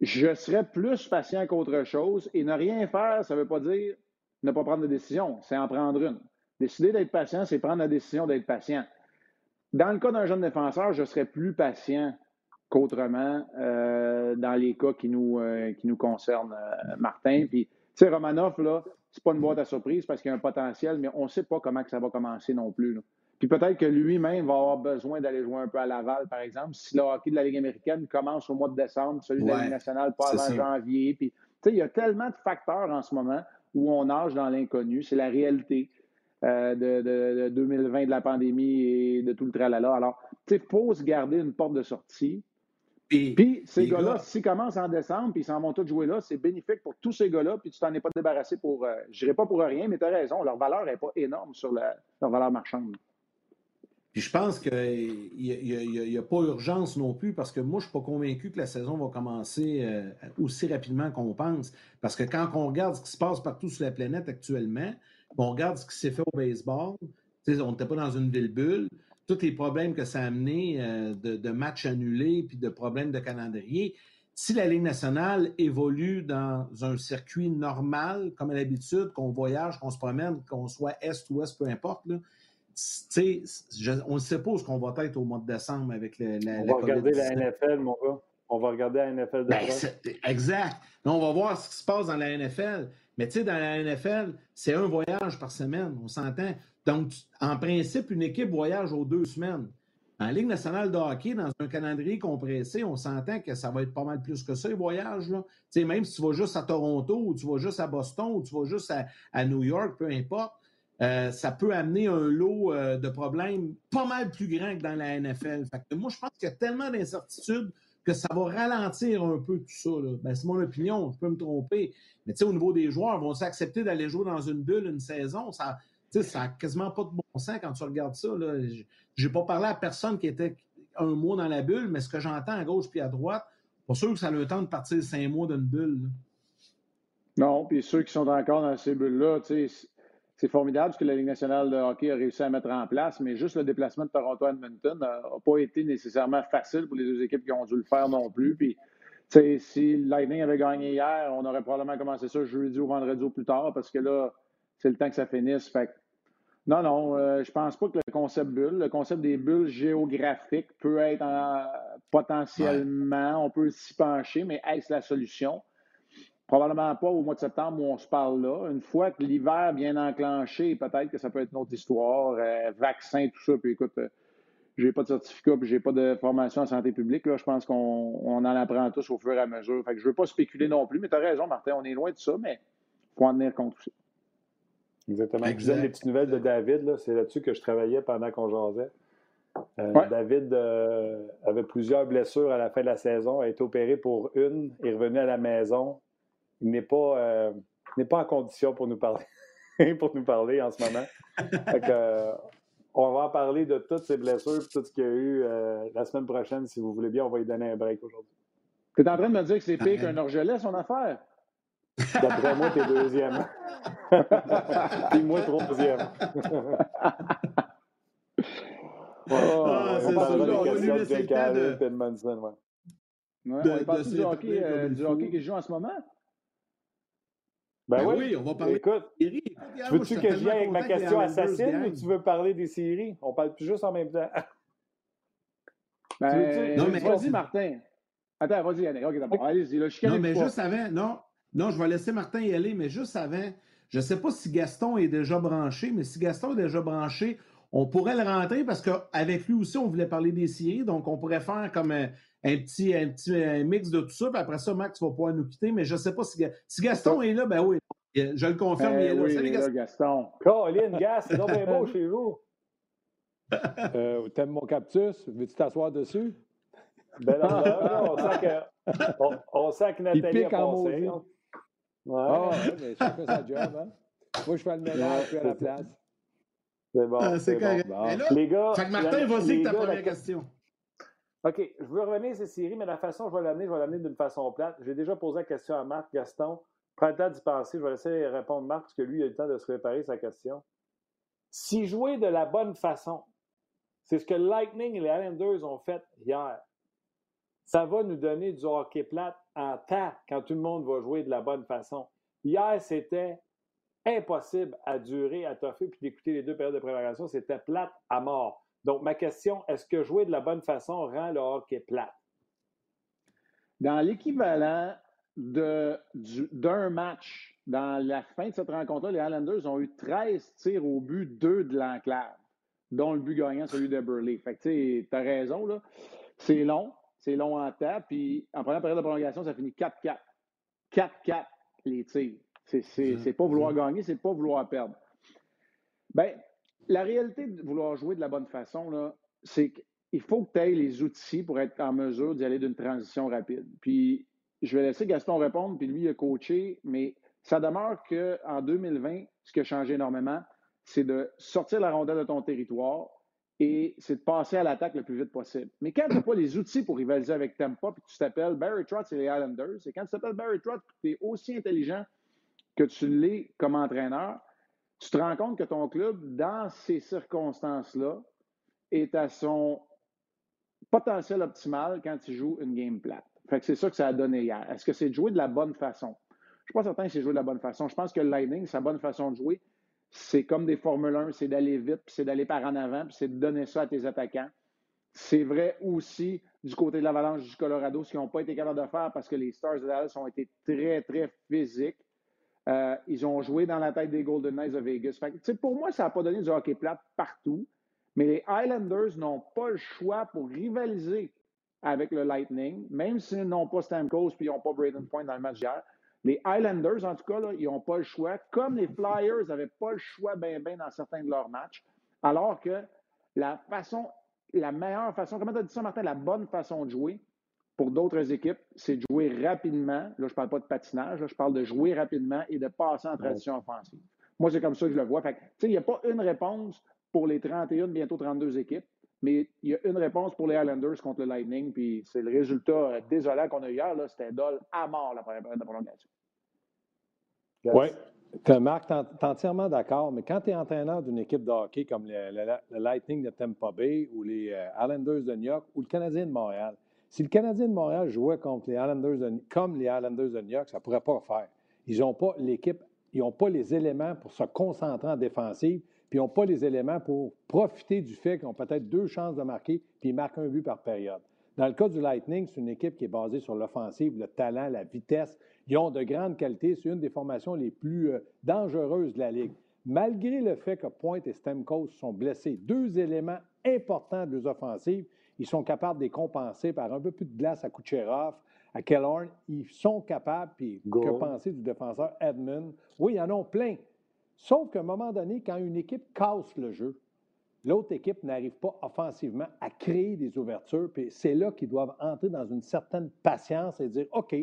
je serais plus patient qu'autre chose. Et ne rien faire, ça ne veut pas dire ne pas prendre de décision, c'est en prendre une. Décider d'être patient, c'est prendre la décision d'être patient. Dans le cas d'un jeune défenseur, je serais plus patient qu'autrement euh, dans les cas qui nous, euh, qui nous concernent, euh, Martin. Puis, tu sais, Romanov, là, c'est pas une boîte à surprise parce qu'il y a un potentiel, mais on ne sait pas comment que ça va commencer non plus. Puis peut-être que lui-même va avoir besoin d'aller jouer un peu à Laval, par exemple. Si le hockey de la Ligue américaine commence au mois de décembre, celui de la Ligue nationale pas avant janvier. Puis, il y a tellement de facteurs en ce moment où on nage dans l'inconnu. C'est la réalité euh, de, de, 2020, de la pandémie et de tout le tralala. Alors, il faut se garder une porte de sortie. Puis, ces gars-là, s'ils commencent en décembre, puis ils s'en vont tous jouer là, c'est bénéfique pour tous ces gars-là, puis tu t'en es pas débarrassé pour, euh, je dirais pas pour rien, mais tu as raison, leur valeur n'est pas énorme sur leur valeur marchande. Puis je pense qu'il n'y a, pas urgence non plus parce que moi, je ne suis pas convaincu que la saison va commencer euh, aussi rapidement qu'on pense. Parce que quand on regarde ce qui se passe partout sur la planète actuellement, on regarde ce qui s'est fait au baseball, on n'était pas dans une ville bulle, tous les problèmes que ça a amené euh, de, matchs annulés puis de problèmes de calendrier. Si la Ligue nationale évolue dans un circuit normal, comme à l'habitude, qu'on voyage, qu'on se promène, qu'on soit est ou ouest, peu importe, là, on ne sait pas où qu'on va être au mois de décembre avec la, On va regarder la NFL, mon gars. On va regarder la NFL de ben, Exact. on va voir ce qui se passe dans la NFL. Mais tu sais, dans la NFL, c'est un voyage par semaine, on s'entend. Donc, en principe, une équipe voyage aux deux semaines. En Ligue nationale de hockey, dans un calendrier compressé, on s'entend que ça va être pas mal plus que ça, les voyages. Même si tu vas juste à Toronto, ou tu vas juste à Boston, ou tu vas juste à, New York, peu importe, euh, ça peut amener un lot euh, de problèmes pas mal plus grand que dans la NFL. Moi, je pense qu'il y a tellement d'incertitudes que ça va ralentir un peu tout ça. Ben, c'est mon opinion, je peux me tromper. Mais au niveau des joueurs, vont s'accepter d'aller jouer dans une bulle une saison? Ça n'a quasiment pas de bon sent quand tu regardes ça. Je n'ai pas parlé à personne qui était un mois dans la bulle, mais ce que j'entends à gauche puis à droite, pas sûr que ça a le temps de partir cinq mois d'une bulle. Non, puis ceux qui sont encore dans ces bulles-là, c'est formidable ce que la Ligue nationale de hockey a réussi à mettre en place, mais juste le déplacement de Toronto à Edmonton n'a pas été nécessairement facile pour les deux équipes qui ont dû le faire non plus. Puis, si Lightning avait gagné hier, on aurait probablement commencé ça jeudi ou vendredi ou plus tard, parce que là, c'est le temps que ça finisse. Fait non, non, euh, je pense pas que le concept bulle, le concept des bulles géographiques peut être potentiellement, on peut s'y pencher, mais est-ce la solution? Probablement pas au mois de septembre où on se parle là. Une fois que l'hiver vient enclenché, peut-être que ça peut être une autre histoire, euh, vaccin, tout ça. Puis écoute, euh, j'ai pas de certificat, puis j'ai pas de formation en santé publique. Là, je pense qu'on en apprend tous au fur et à mesure. Fait que je veux pas spéculer non plus, mais tu as raison, Martin, on est loin de ça, mais il faut en tenir compte aussi. Exactement. Je vous donne des petites nouvelles de David. C'est là-dessus que je travaillais pendant qu'on jasait. Euh, David euh, avait plusieurs blessures à la fin de la saison, a été opéré pour une, est revenu à la maison. Il n'est pas, euh, pas en condition pour nous parler, <laughs> pour nous parler en ce moment. on va en parler de toutes ces blessures et tout ce qu'il y a eu la semaine prochaine. Si vous voulez bien, on va lui donner un break aujourd'hui. Tu es en train de me dire que c'est pire qu'un orgelet, son affaire? D'après moi, t'es deuxième. <laughs> Puis moi, troisième. oh, ah, c'est ça. On va lui laisser le temps de... Edmondson, ouais. Ouais, de, on parle du, hockey, euh, du hockey qui joue en ce moment? Ben, ben oui. oui. on va parler Écoute, des séries. Tu veux-tu que je vienne avec ma question assassine ou tu veux parler des séries? On parle plus juste en même temps. <laughs> Ben, non, mais vas-y, Martin. Attends, vas-y, Yannick. OK, d'abord. Allez-y. Non, mais juste avant, non, non, je vais laisser Martin y aller, mais juste avant, je ne sais pas si Gaston est déjà branché, mais si Gaston est déjà branché, on pourrait le rentrer parce qu'avec lui aussi, on voulait parler des séries, donc on pourrait faire comme un, petit, un petit mix de tout ça, puis après ça, Max va pouvoir nous quitter, mais je ne sais pas si, si Gaston est là, ben oui, je le confirme, il est là. Ben Salut Gaston. Gaston. Caroline, Gas, c'est bien beau chez vous. <laughs> Euh, T'aimes mon cactus? Veux-tu t'asseoir dessus? <laughs> Ben non, on sent que, on, on sent que Nathalie a passé. Ouais. Ah, ouais, mais ça fait sa job, hein? Moi, je fais le <laughs> ménage, je à la place. C'est bon. Ah, c'est correct. Bon. Là, les gars. Fait que Martin, vas-y ta première question. OK, je veux revenir à ces séries, mais la façon je vais l'amener, je vais l'amener d'une façon plate. J'ai déjà posé la question à Marc Gaston. Prends le temps d'y penser. Je vais laisser répondre Marc parce que lui, il a eu le temps de se préparer sa question. Si jouer de la bonne façon, c'est ce que Lightning et les Islanders ont fait hier ça va nous donner du hockey plate en temps quand tout le monde va jouer de la bonne façon. Hier, c'était impossible à durer, à toffer, puis d'écouter les deux périodes de préparation. C'était plate à mort. Donc, ma question, est-ce que jouer de la bonne façon rend le hockey plate? Dans l'équivalent d'un match, dans la fin de cette rencontre-là, les Islanders ont eu 13 tirs au but, 2 de l'enclave, dont le but gagnant, celui de Burley. Fait que, tu as raison, là. C'est long. C'est long en temps. Puis en première période de prolongation, ça finit 4-4. 4-4 les tirs. C'est mhm. pas vouloir mhm. gagner, c'est pas vouloir perdre. Bien, la réalité de vouloir jouer de la bonne façon, c'est qu'il faut que tu aies les outils pour être en mesure d'y aller d'une transition rapide. Puis je vais laisser Gaston répondre, puis lui, il a coaché, mais ça demeure qu'en 2020, ce qui a changé énormément, c'est de sortir la rondelle de ton territoire, et c'est de passer à l'attaque le plus vite possible. Mais quand tu n'as pas les outils pour rivaliser avec Tampa, puis tu t'appelles Barry Trotz et les Islanders, et quand tu t'appelles Barry Trotz, tu es aussi intelligent que tu l'es comme entraîneur, tu te rends compte que ton club, dans ces circonstances-là, est à son potentiel optimal quand tu joues une game plate. Fait que c'est ça que ça a donné hier. Est-ce que c'est de jouer de la bonne façon? Je ne suis pas certain que c'est jouer de la bonne façon. Je pense que le Lightning, sa bonne façon de jouer, c'est comme des Formule 1, c'est d'aller vite, puis c'est d'aller par en avant, puis c'est de donner ça à tes attaquants. C'est vrai aussi du côté de l'Avalanche du Colorado, ce qu'ils n'ont pas été capables de faire parce que les Stars de Dallas ont été très, très physiques. Euh, ils ont joué dans la tête des Golden Knights de Vegas. pour moi, ça n'a pas donné du hockey plate partout, mais les Islanders n'ont pas le choix pour rivaliser avec le Lightning, même s'ils n'ont pas Stamkos puis ils n'ont pas Braden Point dans le match d'hier. Les Highlanders, en tout cas, ils n'ont pas le choix, comme les Flyers n'avaient pas le choix bien, bien dans certains de leurs matchs, alors que la façon, la meilleure façon, comment tu as dit ça, Martin, la bonne façon de jouer pour d'autres équipes, c'est de jouer rapidement. Là, je ne parle pas de patinage, je parle de jouer rapidement et de passer en transition offensive. Moi, c'est comme ça que je le vois. il n'y a pas une réponse pour les 31, bientôt 32 équipes. Mais il y a une réponse pour les Islanders contre le Lightning, puis c'est le résultat euh, désolant qu'on a eu hier. C'était Dole à mort la première période de prolongation. Oui. Marc, tu es entièrement d'accord, mais quand tu es entraîneur d'une équipe de hockey comme le, Lightning de Tampa Bay ou les euh, Islanders de New York ou le Canadien de Montréal, si le Canadien de Montréal jouait contre les Islanders comme les Islanders de New York, ça ne pourrait pas faire. Ils n'ont pas l'équipe, ils n'ont pas les éléments pour se concentrer en défensive, puis ils n'ont pas les éléments pour profiter du fait qu'ils ont peut-être deux chances de marquer, puis ils marquent un but par période. Dans le cas du Lightning, c'est une équipe qui est basée sur l'offensive, le talent, la vitesse. Ils ont de grandes qualités. C'est une des formations les plus euh, dangereuses de la Ligue. Malgré le fait que Pointe et Stemkos sont blessés, deux éléments importants de leurs offensives, ils sont capables de les compenser par un peu plus de glace à Kucherov, à Kellorn. Ils sont capables, puis que penser du défenseur Edmund? Oui, ils en ont plein. Sauf qu'à un moment donné, quand une équipe casse le jeu, l'autre équipe n'arrive pas offensivement à créer des ouvertures, puis c'est là qu'ils doivent entrer dans une certaine patience et dire OK,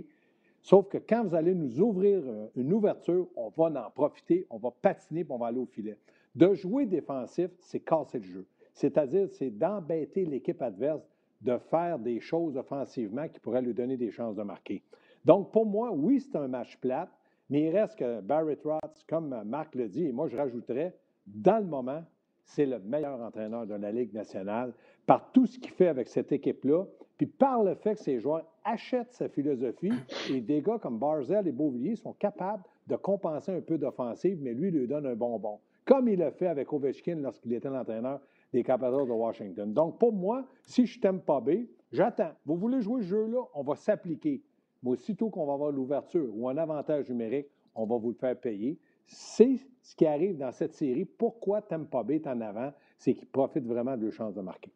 sauf que quand vous allez nous ouvrir euh, une ouverture, on va en profiter, on va patiner, puis on va aller au filet. De jouer défensif, c'est casser le jeu. C'est-à-dire, c'est d'embêter l'équipe adverse de faire des choses offensivement qui pourraient lui donner des chances de marquer. Donc, pour moi, oui, c'est un match plate, mais il reste que Barrett Roth, comme Marc le dit, et moi je rajouterais, dans le moment, c'est le meilleur entraîneur de la Ligue nationale par tout ce qu'il fait avec cette équipe-là, puis par le fait que ses joueurs achètent sa philosophie, et des gars comme Barzell et Beauvillier sont capables de compenser un peu d'offensive, mais lui, lui donne un bonbon. Comme il l'a fait avec Ovechkin lorsqu'il était l'entraîneur des Capitals de Washington. Donc, pour moi, si je t'aime pas B, j'attends. Vous voulez jouer ce jeu-là, on va s'appliquer. Mais aussitôt qu'on va avoir l'ouverture ou un avantage numérique, on va vous le faire payer. C'est ce qui arrive dans cette série. Pourquoi Tampa Bay est en avant? C'est qu'ils profitent vraiment de leur chance de marquer.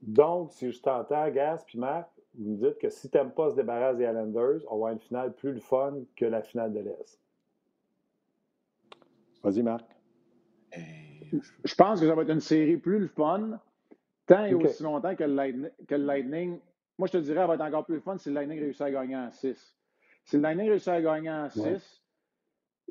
Donc, si je t'entends, Gas puis Marc, vous me dites que si pas se débarrasse des Islanders, on va avoir une finale plus le fun que la finale de l'Est. Vas-y, Marc. Je pense que ça va être une série plus le fun, tant et aussi longtemps que le, Lightning, Moi, je te dirais, elle va être encore plus fun si le Lightning réussit à gagner en 6. Si le Lightning réussit à gagner en 6,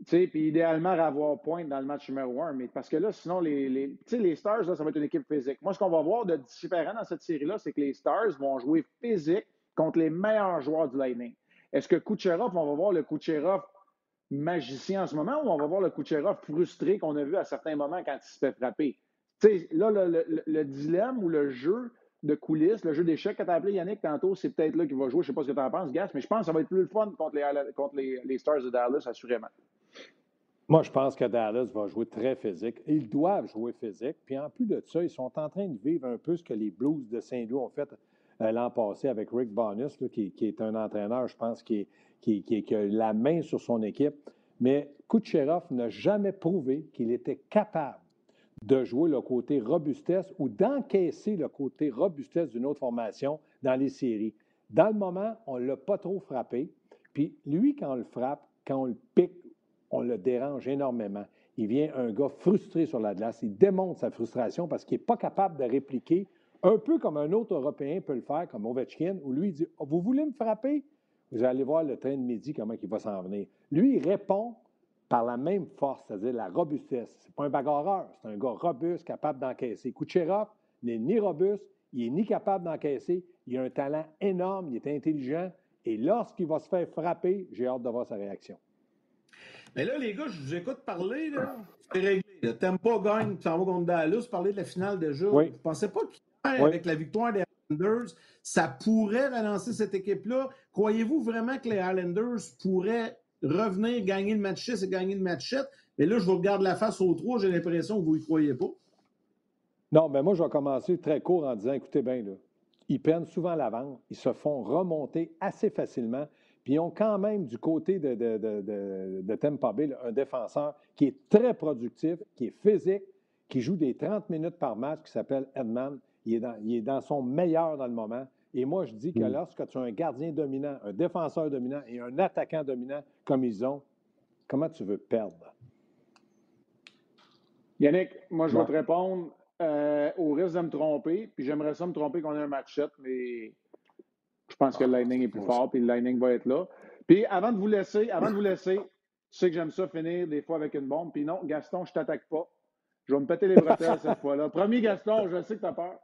sais, puis idéalement, avoir point dans le match numéro un. Mais parce que là, sinon, les, les, les Stars, là, ça va être une équipe physique. Moi, ce qu'on va voir de différent dans cette série-là, c'est que les Stars vont jouer physique contre les meilleurs joueurs du Lightning. Est-ce que Kucherov, on va voir le Kucherov magicien en ce moment ou on va voir le Kucherov frustré qu'on a vu à certains moments quand il se fait frapper? sais, là, le, dilemme ou le jeu de coulisses, le jeu d'échecs que tu as appelé Yannick tantôt, c'est peut-être là qu'il va jouer. Je ne sais pas ce que tu en penses, Gas, mais je pense que ça va être plus le fun contre les, Stars de Dallas, assurément. Moi, je pense que Dallas va jouer très physique. Ils doivent jouer physique. Puis en plus de ça, ils sont en train de vivre un peu ce que les Blues de Saint-Louis ont fait euh, l'an passé avec Rick Bonus, qui, est un entraîneur, je pense, qui, qui, a la main sur son équipe. Mais Kucherov n'a jamais prouvé qu'il était capable de jouer le côté robustesse ou d'encaisser le côté robustesse d'une autre formation dans les séries. Dans le moment, on ne l'a pas trop frappé. Puis lui, quand on le frappe, quand on le pique on le dérange énormément. Il vient un gars frustré sur la glace. Il démontre sa frustration parce qu'il n'est pas capable de répliquer, un peu comme un autre Européen peut le faire, comme Ovechkin, où lui dit Vous voulez me frapper Vous allez voir le train de midi, comment il va s'en venir. Lui, il répond par la même force, c'est-à-dire la robustesse. Ce n'est pas un bagarreur, c'est un gars robuste, capable d'encaisser. Kucherov n'est ni robuste, il n'est ni capable d'encaisser. Il a un talent énorme, il est intelligent. Et lorsqu'il va se faire frapper, j'ai hâte de voir sa réaction. Mais là, les gars, je vous écoute parler, là. C'est réglé. T'aimes pas gagne, tu s'en vas contre Dallas, parler de la finale déjà. Oui. Vous pensez pas qu'avec la victoire des Islanders, ça pourrait relancer cette équipe-là? Croyez-vous vraiment que les Islanders pourraient revenir, gagner le match 6 et gagner le match 7? Mais là, je vous regarde la face au 3, j'ai l'impression que vous y croyez pas. Non, mais moi, je vais commencer très court en disant, écoutez bien, là, ils prennent souvent l'avance, ils se font remonter assez facilement. Puis ils ont quand même du côté de, de, Tampa Bay un défenseur qui est très productif, qui est physique, qui joue des 30 minutes par match, qui s'appelle Edman. Il est, dans, il est dans son meilleur dans le moment. Et moi, je dis que mm. lorsque tu as un gardien dominant, un défenseur dominant et un attaquant dominant comme ils ont, comment tu veux perdre? Yannick, moi, je vais te répondre euh, au risque de me tromper. Puis j'aimerais ça me tromper qu'on ait un match 7, mais je pense que le Lightning est plus fort, puis le Lightning va être là. Puis avant de vous laisser, avant de vous laisser, je sais que j'aime ça finir des fois avec une bombe. Puis non, Gaston, je t'attaque pas. Je vais me péter les bretelles <laughs> cette fois-là. Premier Gaston, je sais que tu as peur.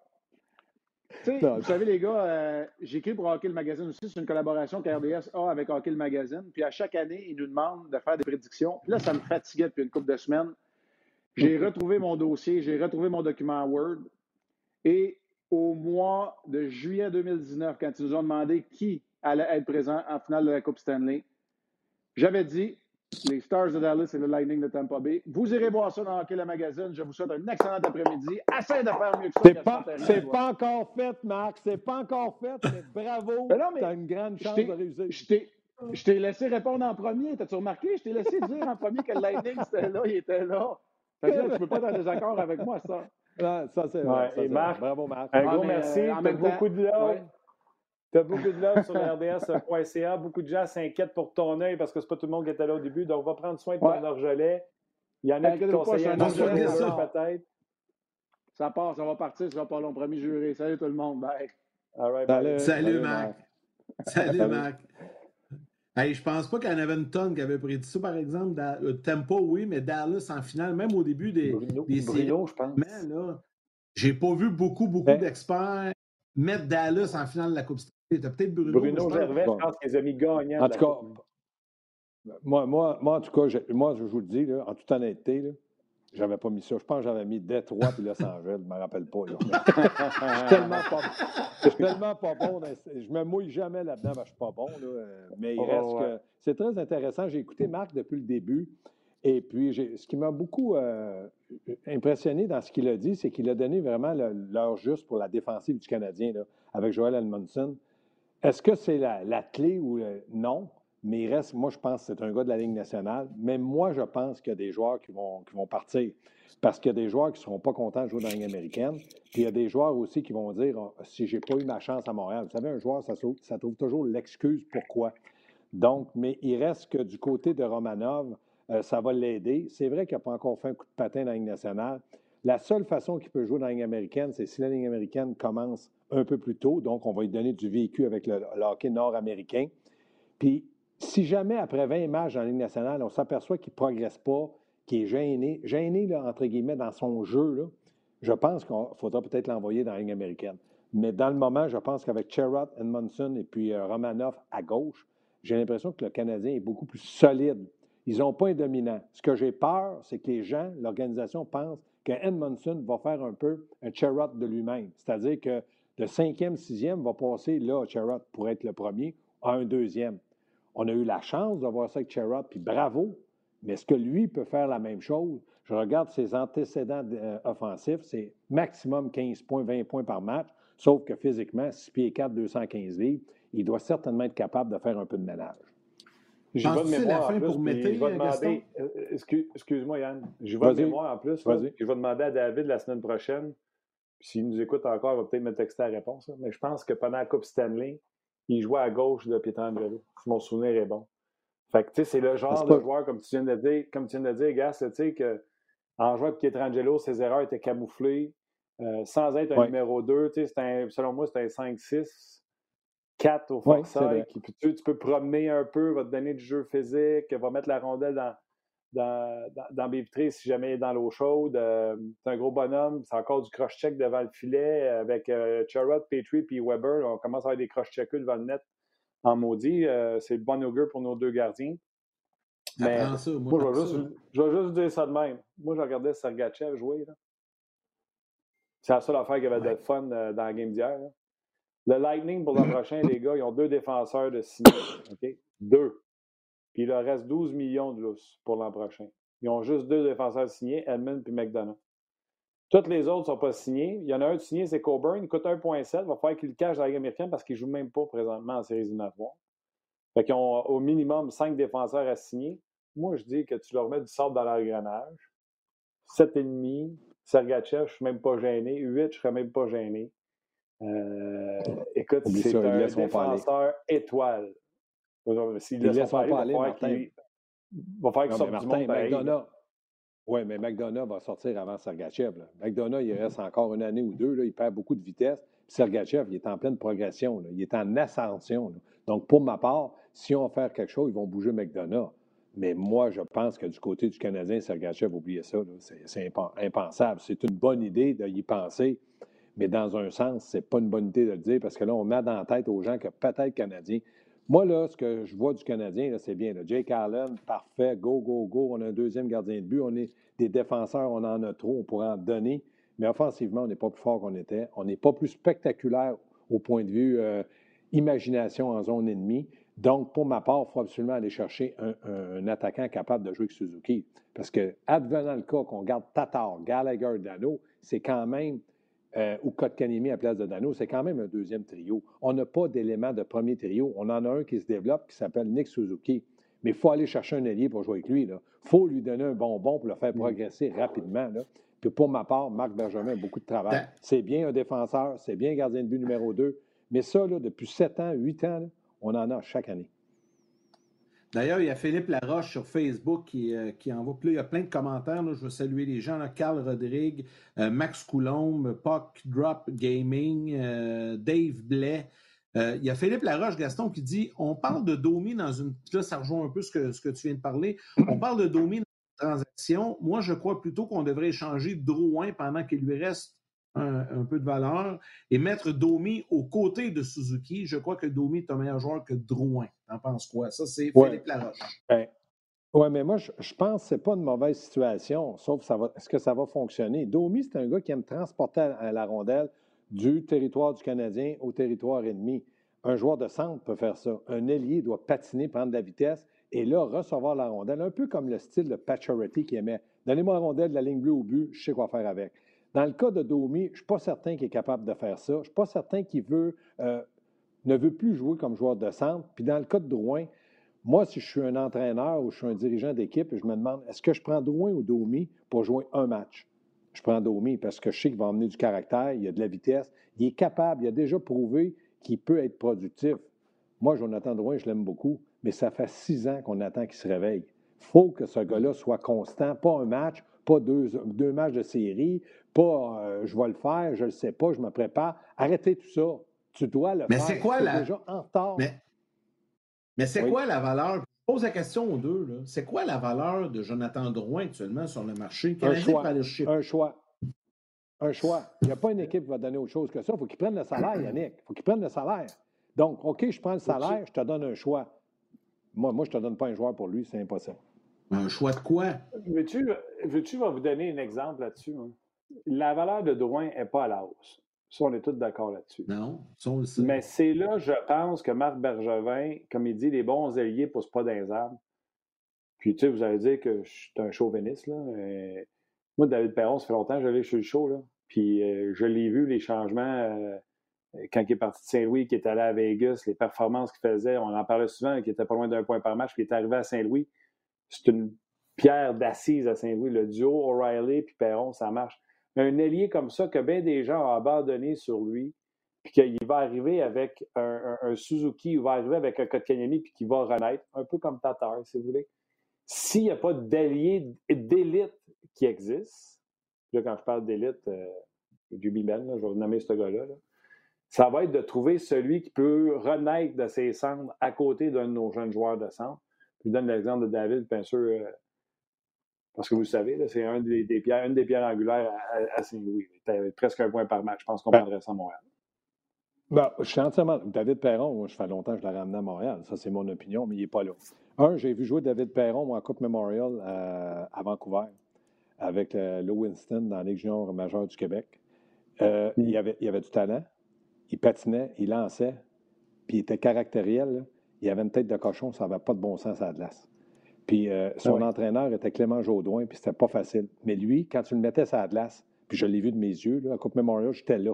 Vous savez, les gars, euh, j'écris pour Hockey le Magazine aussi. C'est une collaboration qu'RDS a avec Hockey le Magazine. Puis à chaque année, ils nous demandent de faire des prédictions. Puis là, ça me fatiguait depuis une couple de semaines. J'ai retrouvé mon dossier, j'ai retrouvé mon document Word. Et au mois de juillet 2019, quand ils nous ont demandé qui allait être présent en finale de la Coupe Stanley, j'avais dit les Stars de Dallas et le Lightning de Tampa Bay. Vous irez voir ça dans Hockey le Magazine. Je vous souhaite un excellent après-midi. Essaye de faire mieux que ça. C'est pas, c'est pas encore fait, Marc. C'est pas encore fait, mais bravo. Mais tu as une grande chance de réussir. Je t'ai, je t'ai laissé répondre en premier. T'as-tu remarqué? Je t'ai laissé dire en premier que le Lightning, <laughs> c'était là, il était là. Fait que là, tu peux pas être en désaccord avec moi, ça. Non, ça, c'est Ouais, vrai. ça, et c'est Marc, vrai. Bravo, Marc. Un Ouais, gros mais, merci. euh, temps- beaucoup de love. Ouais. T'as beaucoup de love sur le RDS.ca. Beaucoup de gens s'inquiètent pour ton œil parce que c'est pas tout le monde qui était là au début. Donc, va prendre soin de ton Ouais. orgelet. Il y en a qui conseillent un orgelet, peut-être. Ça part, ça va partir, ça va pas long. Premier juré. Salut tout le monde. Bye. All right, Salut. bye. Salut, Marc. Salut, Salut. Marc. Hey, je pense pas qu'il y en avait une tonne qui avait prédit ça, par exemple. Da- euh, Tempo, oui, mais Dallas en finale, même au début des, Bruno, des séries. Bruno, je pense. Mais là, j'ai pas vu beaucoup, beaucoup Ben- d'experts mettre Dallas en finale de la Coupe. T'as peut-être Bruno. Bruno Gervais, Bon. je pense qu'ils ont mis gagnant. En de tout la cas, Coupe. moi, moi, moi, en tout cas, je- moi, je vous le dis, là, en toute honnêteté, là, j'avais pas mis ça. Je pense que j'avais mis Détroit puis Los Angeles. Je me rappelle pas. là. Je suis tellement pas, je suis tellement pas bon. Je me mouille jamais là-dedans, que je suis pas bon. là. Euh, Mais il Oh, reste ouais. que c'est très intéressant. J'ai écouté Marc depuis le début. Et puis, j'ai- ce qui m'a beaucoup euh, impressionné dans ce qu'il a dit, c'est qu'il a donné vraiment le- l'heure juste pour la défensive du Canadien là, avec Joel Edmondson. Est-ce que c'est la, clé ou non? Mais il reste, moi, je pense que c'est un gars de la Ligue nationale. Mais moi, je pense qu'il y a des joueurs qui vont, partir. Parce qu'il y a des joueurs qui ne seront pas contents de jouer dans la Ligue américaine. Puis il y a des joueurs aussi qui vont dire Ah, si j'ai pas eu ma chance à Montréal. Vous savez, un joueur, ça, trouve- ça trouve toujours l'excuse pourquoi. Donc, mais il reste que du côté de Romanov, euh, ça va l'aider. C'est vrai qu'il n'a pas encore fait un coup de patin dans la Ligue nationale. La seule façon qu'il peut jouer dans la Ligue américaine, c'est si la Ligue américaine commence un peu plus tôt. Donc, on va lui donner du véhicule avec le, hockey nord-américain. Puis, si jamais, après 20 matchs dans la Ligue nationale, on s'aperçoit qu'il ne progresse pas, qu'il est gêné, gêné, entre guillemets, dans son jeu, je pense qu'il faudra peut-être l'envoyer dans la Ligue américaine. Mais dans le moment, je pense qu'avec Sherrod, Edmondson et puis euh, Romanov à gauche, j'ai l'impression que le Canadien est beaucoup plus solide. Ils n'ont pas un dominant. Ce que j'ai peur, c'est que les gens, l'organisation pense que Edmondson va faire un peu un Sherrod de lui-même. C'est-à-dire que le cinquième, sixième va passer là, Sherrod, pour être le premier, à un deuxième. On a eu la chance de voir ça avec Sherrod, puis bravo. Mais est-ce que lui peut faire la même chose? Je regarde ses antécédents euh, offensifs, c'est maximum 15 points, 20 points par match, sauf que physiquement, 6 pieds 4, 215 livres, il doit certainement être capable de faire un peu de ménage. Penses-tu c'est mémoire la en fin plus, pour Mété, je vais demander, euh, excuse- excuse-moi Yann, de Vas-y. mémoire en plus, là, je vais demander à David la semaine prochaine, s'il nous écoute encore, il va peut-être me texter la réponse, mais je pense que pendant la Coupe Stanley, il jouait à gauche de Pietrangelo, si mon souvenir est bon. Fait que, tu sais, c'est le genre C'est de pas- joueur, comme tu viens de dire, comme tu viens de dire, Gas, tu sais, que en jouant avec Pietrangelo, ses erreurs étaient camouflées, euh, sans être un Ouais. numéro 2, tu sais, c'est un- selon moi, c'est un 5-6, 4 au Ouais, c'est forçat, vrai. qui peut- tu, tu peux promener un peu, va te donner du jeu physique, va mettre la rondelle dans, dans, dans, dans les vitrées si jamais il est dans l'eau chaude. Euh, c'est un gros bonhomme, c'est encore du cross-check devant le filet avec euh, Sherrod, Petrie puis Weber. On commence à avoir des cross-checkers devant le net en maudit. Euh, c'est le bon augure pour nos deux gardiens. Mais ça, moi, moi, je vais, juste, ça. je vais juste dire ça de même. Moi, je regardais Sergachev jouer. C'est la seule affaire qui avait de fun euh, dans la game d'hier. Le Lightning, pour l'an <coughs> prochain, les gars, ils ont deux défenseurs de signer. OK? Deux. Puis il leur reste 12 millions de lousse pour l'an prochain. Ils ont juste deux défenseurs signés, Edmund et McDonough. Toutes les autres ne sont pas signés. Il y en a un de signé, c'est Coburn. Il coûte 1,7. Il va falloir qu'il le cache dans la Ligue américaine parce qu'il ne joue même pas présentement en séries éliminatoires. Fait qu'ils ont au minimum cinq défenseurs à signer. Moi, je dis que tu leur mets du sable dans l'engrenage. 7,5. Sergachev, je ne suis même pas gêné. 8, je ne serais même pas gêné. Euh, écoute, c'est un défenseur étoile. S'ils Ils ne laissent pas aller, il va Martin. qu'il sorte du Martin, monde là. McDonough. Oui, mais McDonough va sortir avant Sergachev. là. McDonough, il reste encore une année ou deux. Là, il perd beaucoup de vitesse. Puis Sergachev, il est en pleine progression. là. Il est en ascension. Donc, pour ma part, si on va faire quelque chose, ils vont bouger McDonough. Mais moi, je pense que du côté du Canadien, Sergachev, oubliez ça, c'est impensable. C'est une bonne idée d'y penser, mais dans un sens, c'est pas une bonne idée de le dire parce que là, on met dans la tête aux gens que peut-être Canadien. Moi, là, ce que je vois du Canadien, c'est bien. Jake Allen, parfait, go, go, go. On a un deuxième gardien de but. On est des défenseurs, on en a trop, on pourrait en donner. Mais offensivement, on n'est pas plus fort qu'on était. On n'est pas plus spectaculaire au point de vue euh, imagination en zone ennemie. Donc, pour ma part, il faut absolument aller chercher un, attaquant capable de jouer avec Suzuki. Parce que, advenant le cas qu'on garde Tatar, Gallagher, Dano, c'est quand même, euh, ou Kotkanimi à place de Dano, c'est quand même un deuxième trio. On n'a pas d'élément de premier trio. On en a un qui se développe qui s'appelle Nick Suzuki. Mais il faut aller chercher un allié pour jouer avec lui. Il faut lui donner un bonbon pour le faire mm. progresser rapidement. Là. Puis pour ma part, Marc Bergevin a beaucoup de travail. Ben c'est bien un défenseur, c'est bien gardien de but numéro 2. Mais ça, là, depuis 7 ans, 8 ans, on en a chaque année. D'ailleurs, il y a Philippe Laroche sur Facebook qui, euh, qui envoie. Puis là, il y a plein de commentaires. je veux saluer les gens. Carl Rodrigue, euh, Max Coulombe, Puck Drop Gaming, euh, Dave Blais. il y a Philippe Laroche, Gaston, qui dit on parle de Domi dans une. Là, ça rejoint un peu ce que, ce que tu viens de parler. On parle de Domi dans une transaction. Moi, je crois plutôt qu'on devrait échanger Drouin pendant qu'il lui reste un, peu de valeur et mettre Domi aux côtés de Suzuki. Je crois que Domi est un meilleur joueur que Drouin. T'en penses quoi? Ça, c'est Philippe Laroche. Ben, oui, mais moi, je, pense que ce n'est pas une mauvaise situation, sauf ça va, est-ce que ça va fonctionner? Domi, c'est un gars qui aime transporter la rondelle du territoire du Canadien au territoire ennemi. Un joueur de centre peut faire ça. Un ailier doit patiner, prendre de la vitesse et là, recevoir la rondelle, un peu comme le style de Pacioretty qui aimait. Donnez-moi la rondelle de la ligne bleue au but, je sais quoi faire avec. Dans le cas de Domi, je ne suis pas certain qu'il est capable de faire ça. Je ne suis pas certain qu'il veut, euh, ne veut plus jouer comme joueur de centre. Puis dans le cas de Drouin, moi, si je suis un entraîneur ou je suis un dirigeant d'équipe, je me demande est-ce que je prends Drouin ou Domi pour jouer un match? Je prends Domi parce que je sais qu'il va emmener du caractère, il a de la vitesse, il est capable, il a déjà prouvé qu'il peut être productif. Moi, Jonathan Drouin, je l'aime beaucoup, mais ça fait six ans qu'on attend qu'il se réveille. Il faut que ce gars-là soit constant, pas un match, pas deux, deux matchs de série, pas euh, je vais le faire, je ne le sais pas, je me prépare. Arrêtez tout ça. Tu dois le mais faire. c'est quoi la... déjà en retard. Mais, mais c'est quoi la valeur? Je pose la question aux deux. C'est quoi la valeur de Jonathan Drouin actuellement sur le marché? un choix. un choix. Un choix. Il n'y a pas une équipe qui va donner autre chose que ça. Il faut qu'il prenne le salaire, <clears throat> Yannick. Il faut qu'il prenne le salaire. Donc, OK, je prends le salaire, je te donne un choix. Moi, moi je ne te donne pas un joueur pour lui, c'est impossible. Un choix de quoi? Veux-tu, veux-tu vous donner un exemple là-dessus? La valeur de Drouin n'est pas à la hausse. Ça, on est tous d'accord là-dessus. Non, Mais c'est là, je pense, que Marc Bergevin, comme il dit, les bons alliés ne poussent pas dans les arbres. Puis, tu sais, vous allez dire que je suis un chauviniste, là. moi, David Perron, ça fait longtemps que je l'ai chez le show, là. Puis, euh, je l'ai vu, les changements, euh, quand il est parti de Saint-Louis, qui est allé à Vegas, les performances qu'il faisait, on en parlait souvent, qu'il était pas loin d'un point par match, puis il est arrivé à Saint-Louis c'est une pierre d'assise à Saint-Louis. Le duo O'Reilly puis Perron, ça marche. Un ailier comme ça que bien des gens ont abandonné sur lui, puis qu'il va arriver avec un, Suzuki, il va arriver avec un Kotkaniemi, puis qu'il va renaître, un peu comme Tatar, si vous voulez. S'il n'y a pas d'allié d'élite qui existe, là, quand je parle d'élite, euh, du je vais nommer ce gars-là, ça va être de trouver celui qui peut renaître de ses cendres à côté d'un de nos jeunes joueurs de centre. Je donne l'exemple de David, bien sûr, parce que vous le savez, c'est un des, pierres, une des pierres angulaires à, Saint-Louis. presque un point par match. Je pense qu'on prendrait ça à Montréal. Ben, je suis entièrement. David Perron, moi, je fais longtemps que je l'ai ramené à Montréal. Ça, c'est mon opinion, mais il n'est pas là. Un, j'ai vu jouer David Perron moi, en Coupe Memorial euh, à Vancouver avec euh, Lou Winston dans la Ligue junior majeure du Québec. il, y avait, il avait du talent, il patinait, il lançait, puis il était caractériel il avait une tête de cochon, ça n'avait pas de bon sens à la glace. Puis euh, son entraîneur était Clément Jaudoin, puis c'était pas facile. Mais lui, quand tu le mettais à la glace, puis je l'ai vu de mes yeux, là, à Coupe Memorial, j'étais là.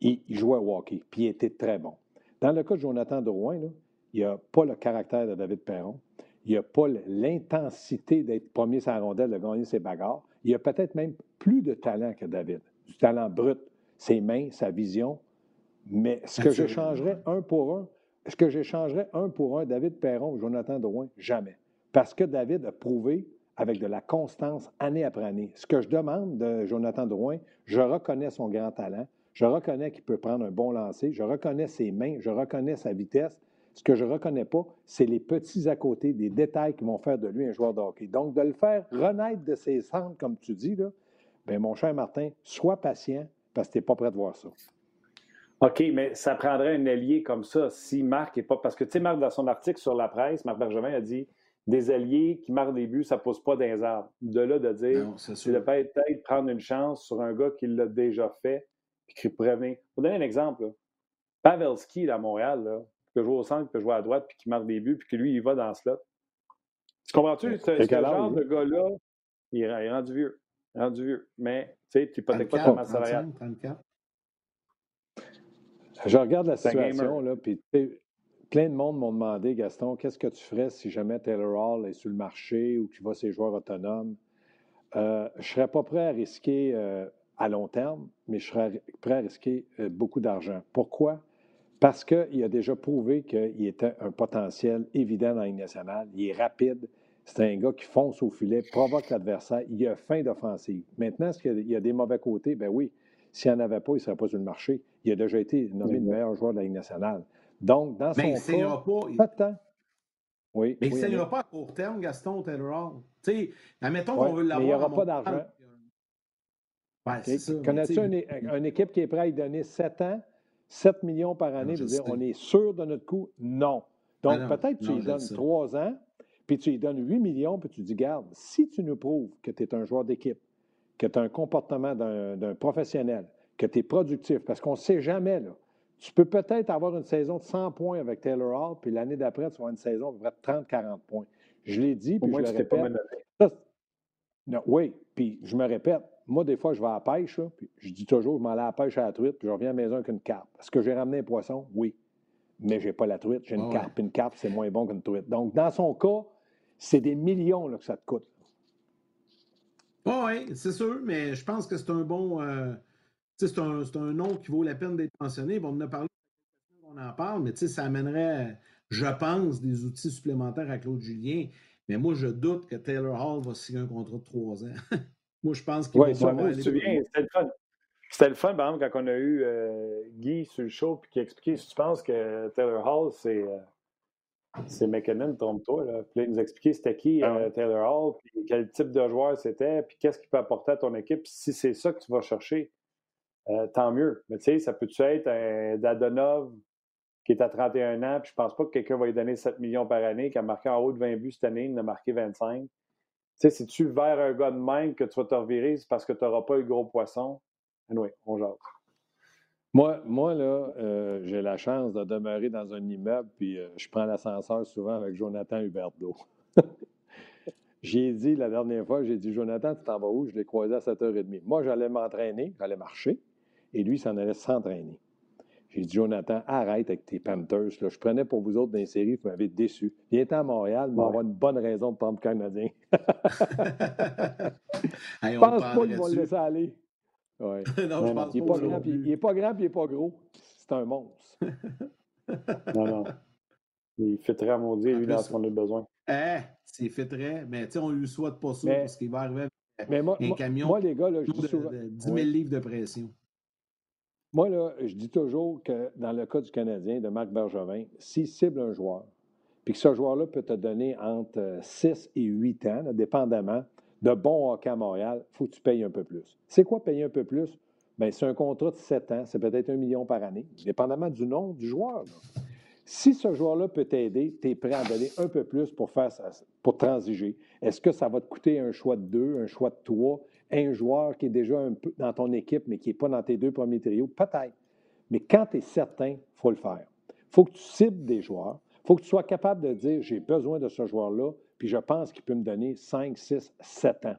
Il, jouait au hockey, puis il était très bon. Dans le cas de Jonathan Drouin, là, il n'y a pas le caractère de David Perron. Il n'y a pas l'intensité d'être premier sur la rondelle, de gagner ses bagarres. Il a peut-être même plus de talent que David. Du talent brut, ses mains, sa vision. Mais ce que je changerais un pour un, est-ce que j'échangerais un pour un David Perron ou Jonathan Drouin? Jamais. Parce que David a prouvé avec de la constance année après année. Ce que je demande de Jonathan Drouin, je reconnais son grand talent, je reconnais qu'il peut prendre un bon lancer, je reconnais ses mains, je reconnais sa vitesse. Ce que je ne reconnais pas, c'est les petits à côté, des détails qui vont faire de lui un joueur de hockey. Donc, de le faire renaître de ses cendres, comme tu dis, là, bien, mon cher Martin, sois patient parce que tu n'es pas prêt de voir ça. OK, mais ça prendrait un allié comme ça si Marc n'est pas. Parce que, tu sais, Marc, dans son article sur la presse, Marc Bergevin a dit des alliés qui marquent des buts, ça ne pousse pas dans les arbres. De là, de dire, c'est de peut-être prendre une chance sur un gars qui l'a déjà fait, puis qui pourrait venir. Pour donner un exemple, Pavelski, à Montréal, là, qui peut jouer au centre, qui peut jouer à droite, puis qui marque des buts, puis que lui, il va dans ce slot. Tu comprends-tu? Ce, genre de gars-là, il est rendu vieux. Rendu vieux. Mais, tu sais, tu hypothèques pas ta masse salariale. Je regarde la situation, là, puis plein de monde m'ont demandé, Gaston, qu'est-ce que tu ferais si jamais Taylor Hall est sur le marché ou qu'il va ses joueurs autonomes? Euh, je ne serais pas prêt à risquer euh, à long terme, mais je serais prêt à risquer euh, beaucoup d'argent. Pourquoi? Parce qu'il a déjà prouvé qu'il était un potentiel évident dans la Ligue nationale. Il est rapide. C'est un gars qui fonce au filet, provoque l'adversaire. Il a faim d'offensive. Maintenant, est-ce qu'il y a des mauvais côtés? Ben oui. S'il n'y en avait pas, il ne serait pas sur le marché. Il a déjà été nommé le meilleur joueur de la Ligue nationale. Donc, dans son mais il cas, pas, pas de temps. Oui, mais il ne saignera pas à court terme, Gaston Taylor. Tu sais, admettons qu'on veut l'avoir. Mais il n'y aura pas d'argent. Ouais, okay. Connais-tu une, une, équipe qui est prête à lui donner 7 ans, 7 millions par année? Je veux dire, on est sûr de notre coût? Non. Donc, peut-être que tu lui donnes 3 ans, puis tu lui donnes 8 millions, puis tu dis, garde, si tu nous prouves que tu es un joueur d'équipe, que tu as un comportement d'un professionnel, que tu es productif, parce qu'on ne sait jamais, là. Tu peux peut-être avoir une saison de 100 points avec Taylor Hall, puis l'année d'après, tu vas avoir une saison de 30-40 points. Je l'ai dit, puis je le répète. non, oui, puis je me répète. Moi, des fois, je vais à la pêche, puis je dis toujours, je m'en vais à la pêche à la truite, puis je reviens à la maison avec une carpe. Est-ce que j'ai ramené un poisson? Oui. Mais je n'ai pas la truite, j'ai une carpe. Une carpe, c'est moins bon qu'une truite. Donc, dans son cas, c'est des millions là, que ça te coûte. oui, c'est sûr, mais je pense que c'est un bon. Euh, c'est un, un, nom qui vaut la peine d'être mentionné. Bon, on en a parlé, on en parle, mais ça amènerait, je pense, des outils supplémentaires à Claude Julien. Mais moi, je doute que Taylor Hall va signer un contrat de trois ans. <laughs> moi, je pense qu'il va pas aller. C'était le fun. C'était le fun, par exemple, quand on a eu euh, Guy sur le show puis qui a expliqué si tu penses que Taylor Hall, c'est. Euh, c'est McKinnon, trompe-toi. Puis là, il nous expliquait c'était qui ah euh, Taylor Hall, puis quel type de joueur c'était, puis qu'est-ce qu'il peut apporter à ton équipe. Si c'est ça que tu vas chercher, euh, tant mieux. Mais tu sais, ça peut-tu être un Dadonov qui est à 31 ans, puis je pense pas que quelqu'un va lui donner 7 millions par année, qui a marqué en haut de 20 buts cette année, il a marqué 25. Tu sais, si tu vers un gars de même que tu vas te revirer, c'est parce que tu n'auras pas eu gros poisson. Oui, on jase. Moi, moi là, euh, j'ai la chance de demeurer dans un immeuble, puis euh, je prends l'ascenseur souvent avec Jonathan Huberto. <laughs> j'ai dit la dernière fois, j'ai dit Jonathan, tu t'en vas où? Je l'ai croisé à 7h30. Moi, j'allais m'entraîner, j'allais marcher et lui s'en allait s'entraîner. J'ai dit, Jonathan, arrête avec tes Panthers. Là. Je prenais pour vous autres dans les séries, vous m'avez déçu. Viens à Montréal, mais on avoir une bonne raison de prendre le Canadien. <laughs> <laughs> je pense pas qu'ils vont le laisser aller. Ouais. <laughs> non, je pense il n'est pas, grand, puis, il est pas grand et il n'est pas gros. C'est un monstre. non, non. Il fait très à maudit, lui, dans ce qu'on a besoin. Eh, c'est fait très. Mais tu sais, on lui souhaite pas ça parce qu'il va arriver avec mais moi, un camion moi, les gars, là, je dis souvent... 10 000 livres de pression. Moi, là, je dis toujours que dans le cas du Canadien, de Marc Bergevin, s'il cible un joueur, puis que ce joueur-là peut te donner entre 6 et 8 ans, dépendamment, de bon hockey à Montréal, il faut que tu payes un peu plus. C'est quoi payer un peu plus? Bien, c'est un contrat de 7 ans, c'est peut-être un million par année, dépendamment du nom du joueur. Si ce joueur-là peut t'aider, tu es prêt à donner un peu plus pour, faire pour transiger. Est-ce que ça va te coûter un choix de deux, un choix de trois? Un joueur qui est déjà un peu dans ton équipe, mais qui n'est pas dans tes deux premiers trios, peut-être. Mais quand tu es certain, il faut le faire. Il faut que tu cibles des joueurs. Il faut que tu sois capable de dire j'ai besoin de ce joueur-là, puis je pense qu'il peut me donner 5, 6, 7 ans.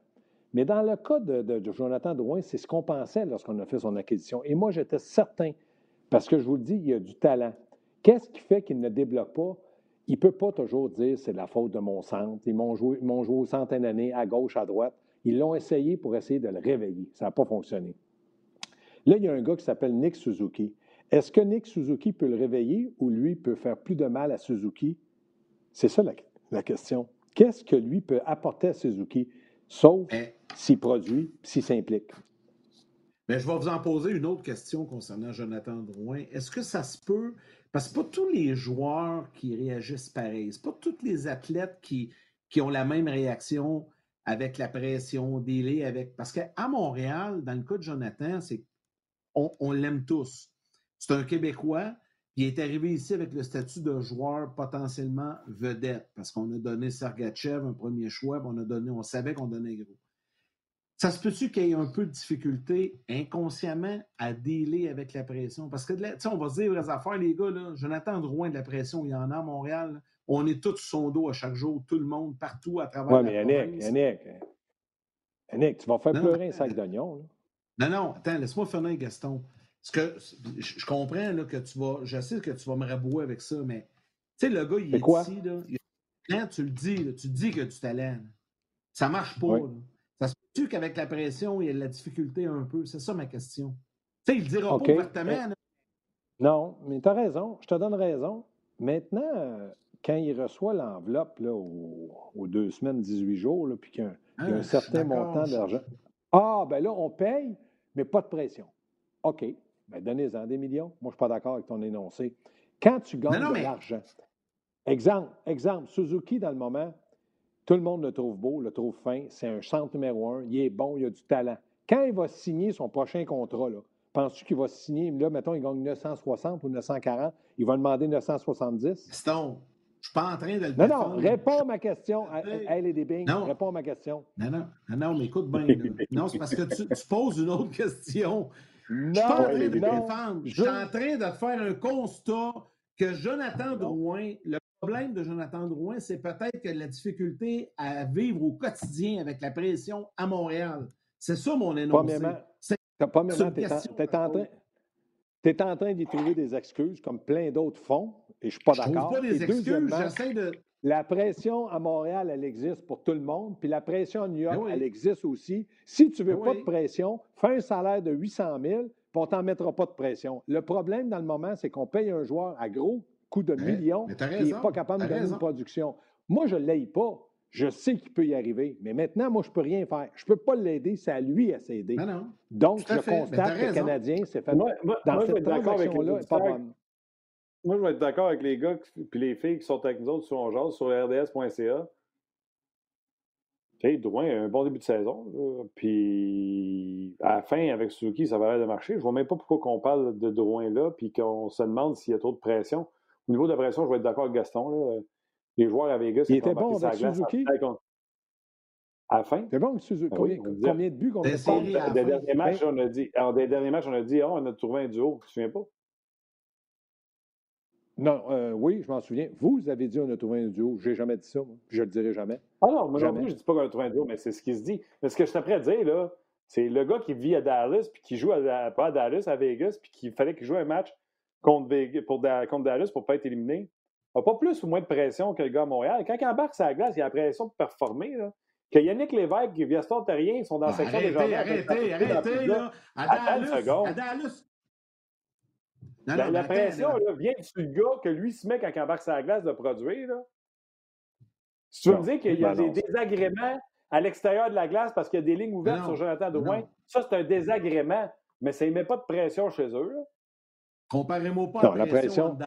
Mais dans le cas de, Jonathan Drouin, c'est ce qu'on pensait lorsqu'on a fait son acquisition. Et moi, j'étais certain, parce que je vous le dis, il y a du talent. Qu'est-ce qui fait qu'il ne débloque pas? Il ne peut pas toujours dire c'est la faute de mon centre. Ils m'ont joué, joué, au centre une à gauche, à droite. Ils l'ont essayé pour essayer de le réveiller. Ça n'a pas fonctionné. Là, il y a un gars qui s'appelle Nick Suzuki. Est-ce que Nick Suzuki peut le réveiller ou lui peut faire plus de mal à Suzuki? C'est ça la, question. Qu'est-ce que lui peut apporter à Suzuki, sauf s'il produit, s'il s'implique? Mais je vais vous en poser une autre question concernant Jonathan Drouin. Est-ce que ça se peut? Parce que pas tous les joueurs qui réagissent pareil. C'est pas tous les athlètes qui, qui ont la même réaction avec la pression, délai avec. Parce qu'à Montréal, dans le cas de Jonathan, c'est on, l'aime tous. C'est un Québécois, il est arrivé ici avec le statut de joueur potentiellement vedette, parce qu'on a donné Sergachev un premier choix, on, a donné, on savait qu'on donnait gros. Ça se peut-tu qu'il y ait un peu de difficulté inconsciemment à dealer avec la pression? Parce que, tu on va se dire vraies affaires, les gars, là, Jonathan Drouin de la pression, il y en a à Montréal. On est tous sur son dos à chaque jour, tout le monde, partout à travers ouais, mais Yannick, Yannick, Yannick, tu vas faire pleurer un sac d'oignon. Non, non, attends, laisse-moi finir, Gaston. que, je comprends là, que tu vas. Je sais que tu vas me rabouer avec ça, mais tu sais, le gars, il est quoi? ici. Là, quand tu le dis, tu dis que tu talent. Ça marche pas. Ça peut qu'avec la pression, il y a de la difficulté un peu? C'est ça ma question. Tu sais, il le dira pas ouvertement. Non, mais tu as raison. Je te donne raison. Maintenant, quand il reçoit l'enveloppe aux, deux semaines, 18 jours, puis qu'il y a un, un ah, certain montant d'argent. Ah, ben là, on paye, mais pas de pression. OK. Ben, donnez-en des millions. Moi, je ne suis pas d'accord avec ton énoncé. Quand tu gagnes de l'argent, exemple, exemple, Suzuki, dans le moment, tout le monde le trouve beau, le trouve fin, c'est un centre numéro un, il est bon, il a du talent. Quand il va signer son prochain contrat, penses-tu qu'il va signer, là, mettons, il gagne 960 ou 940, il va demander 970? Ston, je suis pas en train de le Non, non, réponds à ma question. Elle est des bing. Réponds à ma question. Non, non, non, non mais écoute bien. non, c'est parce que tu, poses une autre question. Non, je suis pas en train de défendre. Je suis en train de faire un constat que Jonathan Drouin, le problème de Jonathan Drouin, c'est peut-être que la difficulté à vivre au quotidien avec la pression à Montréal. C'est ça mon énoncé. Premièrement, tu es, en train... Tu es en train d'y trouver des excuses, comme plein d'autres font, et je ne suis pas d'accord. pas des excuses, j'essaie de... La pression à Montréal, elle existe pour tout le monde, puis la pression à New York, ben elle existe aussi. Si tu ne veux ben pas de pression, fais un salaire de 800 000, puis on t'en mettra pas de pression. Le problème dans le moment, c'est qu'on paye un joueur à gros coup de millions qui n'est pas capable de donner une production. Moi, je ne l'aille pas. Je sais qu'il peut y arriver, mais maintenant, moi, je ne peux rien faire. Je ne peux pas l'aider, c'est à lui à s'aider. Donc, je constate que le Canadien s'est fait moi, dans cette transaction-là, pas bonne. Moi, je vais être d'accord avec les gars et les filles qui sont avec nous autres sur Ongeance, sur rds.ca. Tu Drouin a un bon début de saison. Puis à la fin, avec Suzuki, ça va l'air de marcher. Je ne vois même pas pourquoi on parle de Drouin là, puis qu'on se demande s'il y a trop de pression. Au niveau de la pression, je vais être d'accord avec Gaston. Là. Les joueurs à Vegas, il était bon avec Suzuki? À la fin? C'est bon, Suzuki. Ben combien, combien, de buts qu'on a fait? Des derniers matchs, on a dit, alors, des derniers matchs, on a dit, oh, on a trouvé un duo. Tu te souviens pas? Non, euh, oui, je m'en souviens. Vous avez dit on a trouvé un duo. Je n'ai jamais dit ça, moi. je ne le dirai jamais. Ah non, moi non plus, je ne dis pas qu'on a trouvé un duo, mais c'est ce qui se dit. Mais ce que je suis prêt à dire, là, c'est le gars qui vit à Dallas, puis qui joue à, pas à Dallas, à Vegas, puis qu'il fallait qu'il joue un match contre, Vegas, pour, contre Dallas pour ne pas être éliminé n'a pas plus ou moins de pression que le gars à Montréal. Quand il embarque sa glace, il a la pression de performer. Là. Que Yannick Lévesque et Viastor Terrien sont dans la section des jardins. Arrêtez, arrêtez, là. À Dallas, la, pression là, vient du gars que lui se met quand il embarque sa glace de produire. Là. Si tu veux me dire qu'il y a des désagréments à l'extérieur de la glace parce qu'il y a des lignes ouvertes sur Jonathan Drouin, ça, c'est un désagrément, mais ça ne met pas de pression chez eux. Comparez-moi pas à la pression.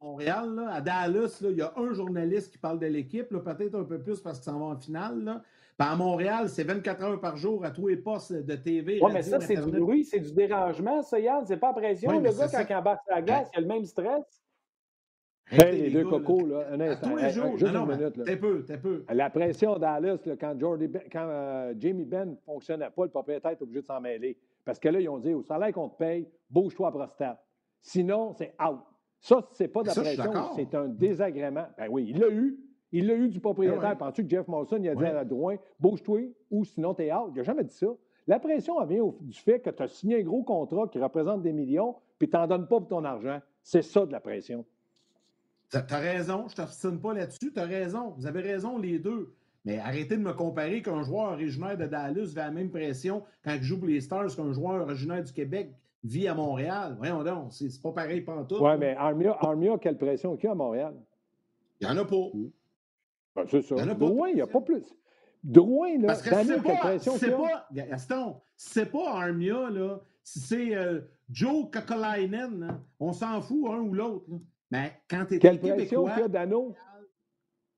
Montréal, là, à Dallas, il y a un journaliste qui parle de l'équipe, peut-être un peu plus parce qu'ils s'en vont en finale. Là. à Montréal, c'est 24 heures par jour à tous les postes de TV. Oui, mais ça, c'est du bruit, c'est du dérangement, ça, Yann. C'est pas pression. le gars, quand il embarque sur la glace, il a le même stress. Hey, les, deux cocos, là, un instant. Tous les jours. Juste une minute. T'es peu, t'es peu. La pression à Dallas, là, quand, Jordy ben, quand euh, Jamie Benn ne fonctionnait pas, le propriétaire est obligé de s'en mêler. Parce que là, ils ont dit, au salaire qu'on te paye, bouge-toi à prostate. Sinon, c'est out. Ça, c'est pas de la pression, c'est un désagrément. Ben oui, il l'a eu. Il l'a eu du propriétaire. Ben Penses-tu que Jeff Molson il a dit à Drouin, bouge-toi ou sinon t'es out? Il n'a jamais dit ça. La pression, elle vient du fait que tu as signé un gros contrat qui représente des millions, puis tu n'en donnes pas pour ton argent. C'est ça de la pression. Tu as raison, je ne t'obstine pas là-dessus. Tu as raison. Vous avez raison, les deux. Mais arrêtez de me comparer qu'un joueur originaire de Dallas fait la même pression quand il joue pour les Stars qu'un joueur originaire du Québec vit à Montréal. Voyons donc, c'est pas pareil pantoute. Oui, mais Armia, Armia, quelle pression qu'il y a à Montréal? Il n'y en a pas. Ben, c'est ça. Il Drouin, il n'y a pas plus. Drouin, là, Parce que c'est pas, pression c'est pas, Gaston, c'est pas Armia, là, si c'est euh, Joe Kakalainen, on s'en fout un ou l'autre. Mais quand tu es Quelle pression qu'il y a Dano?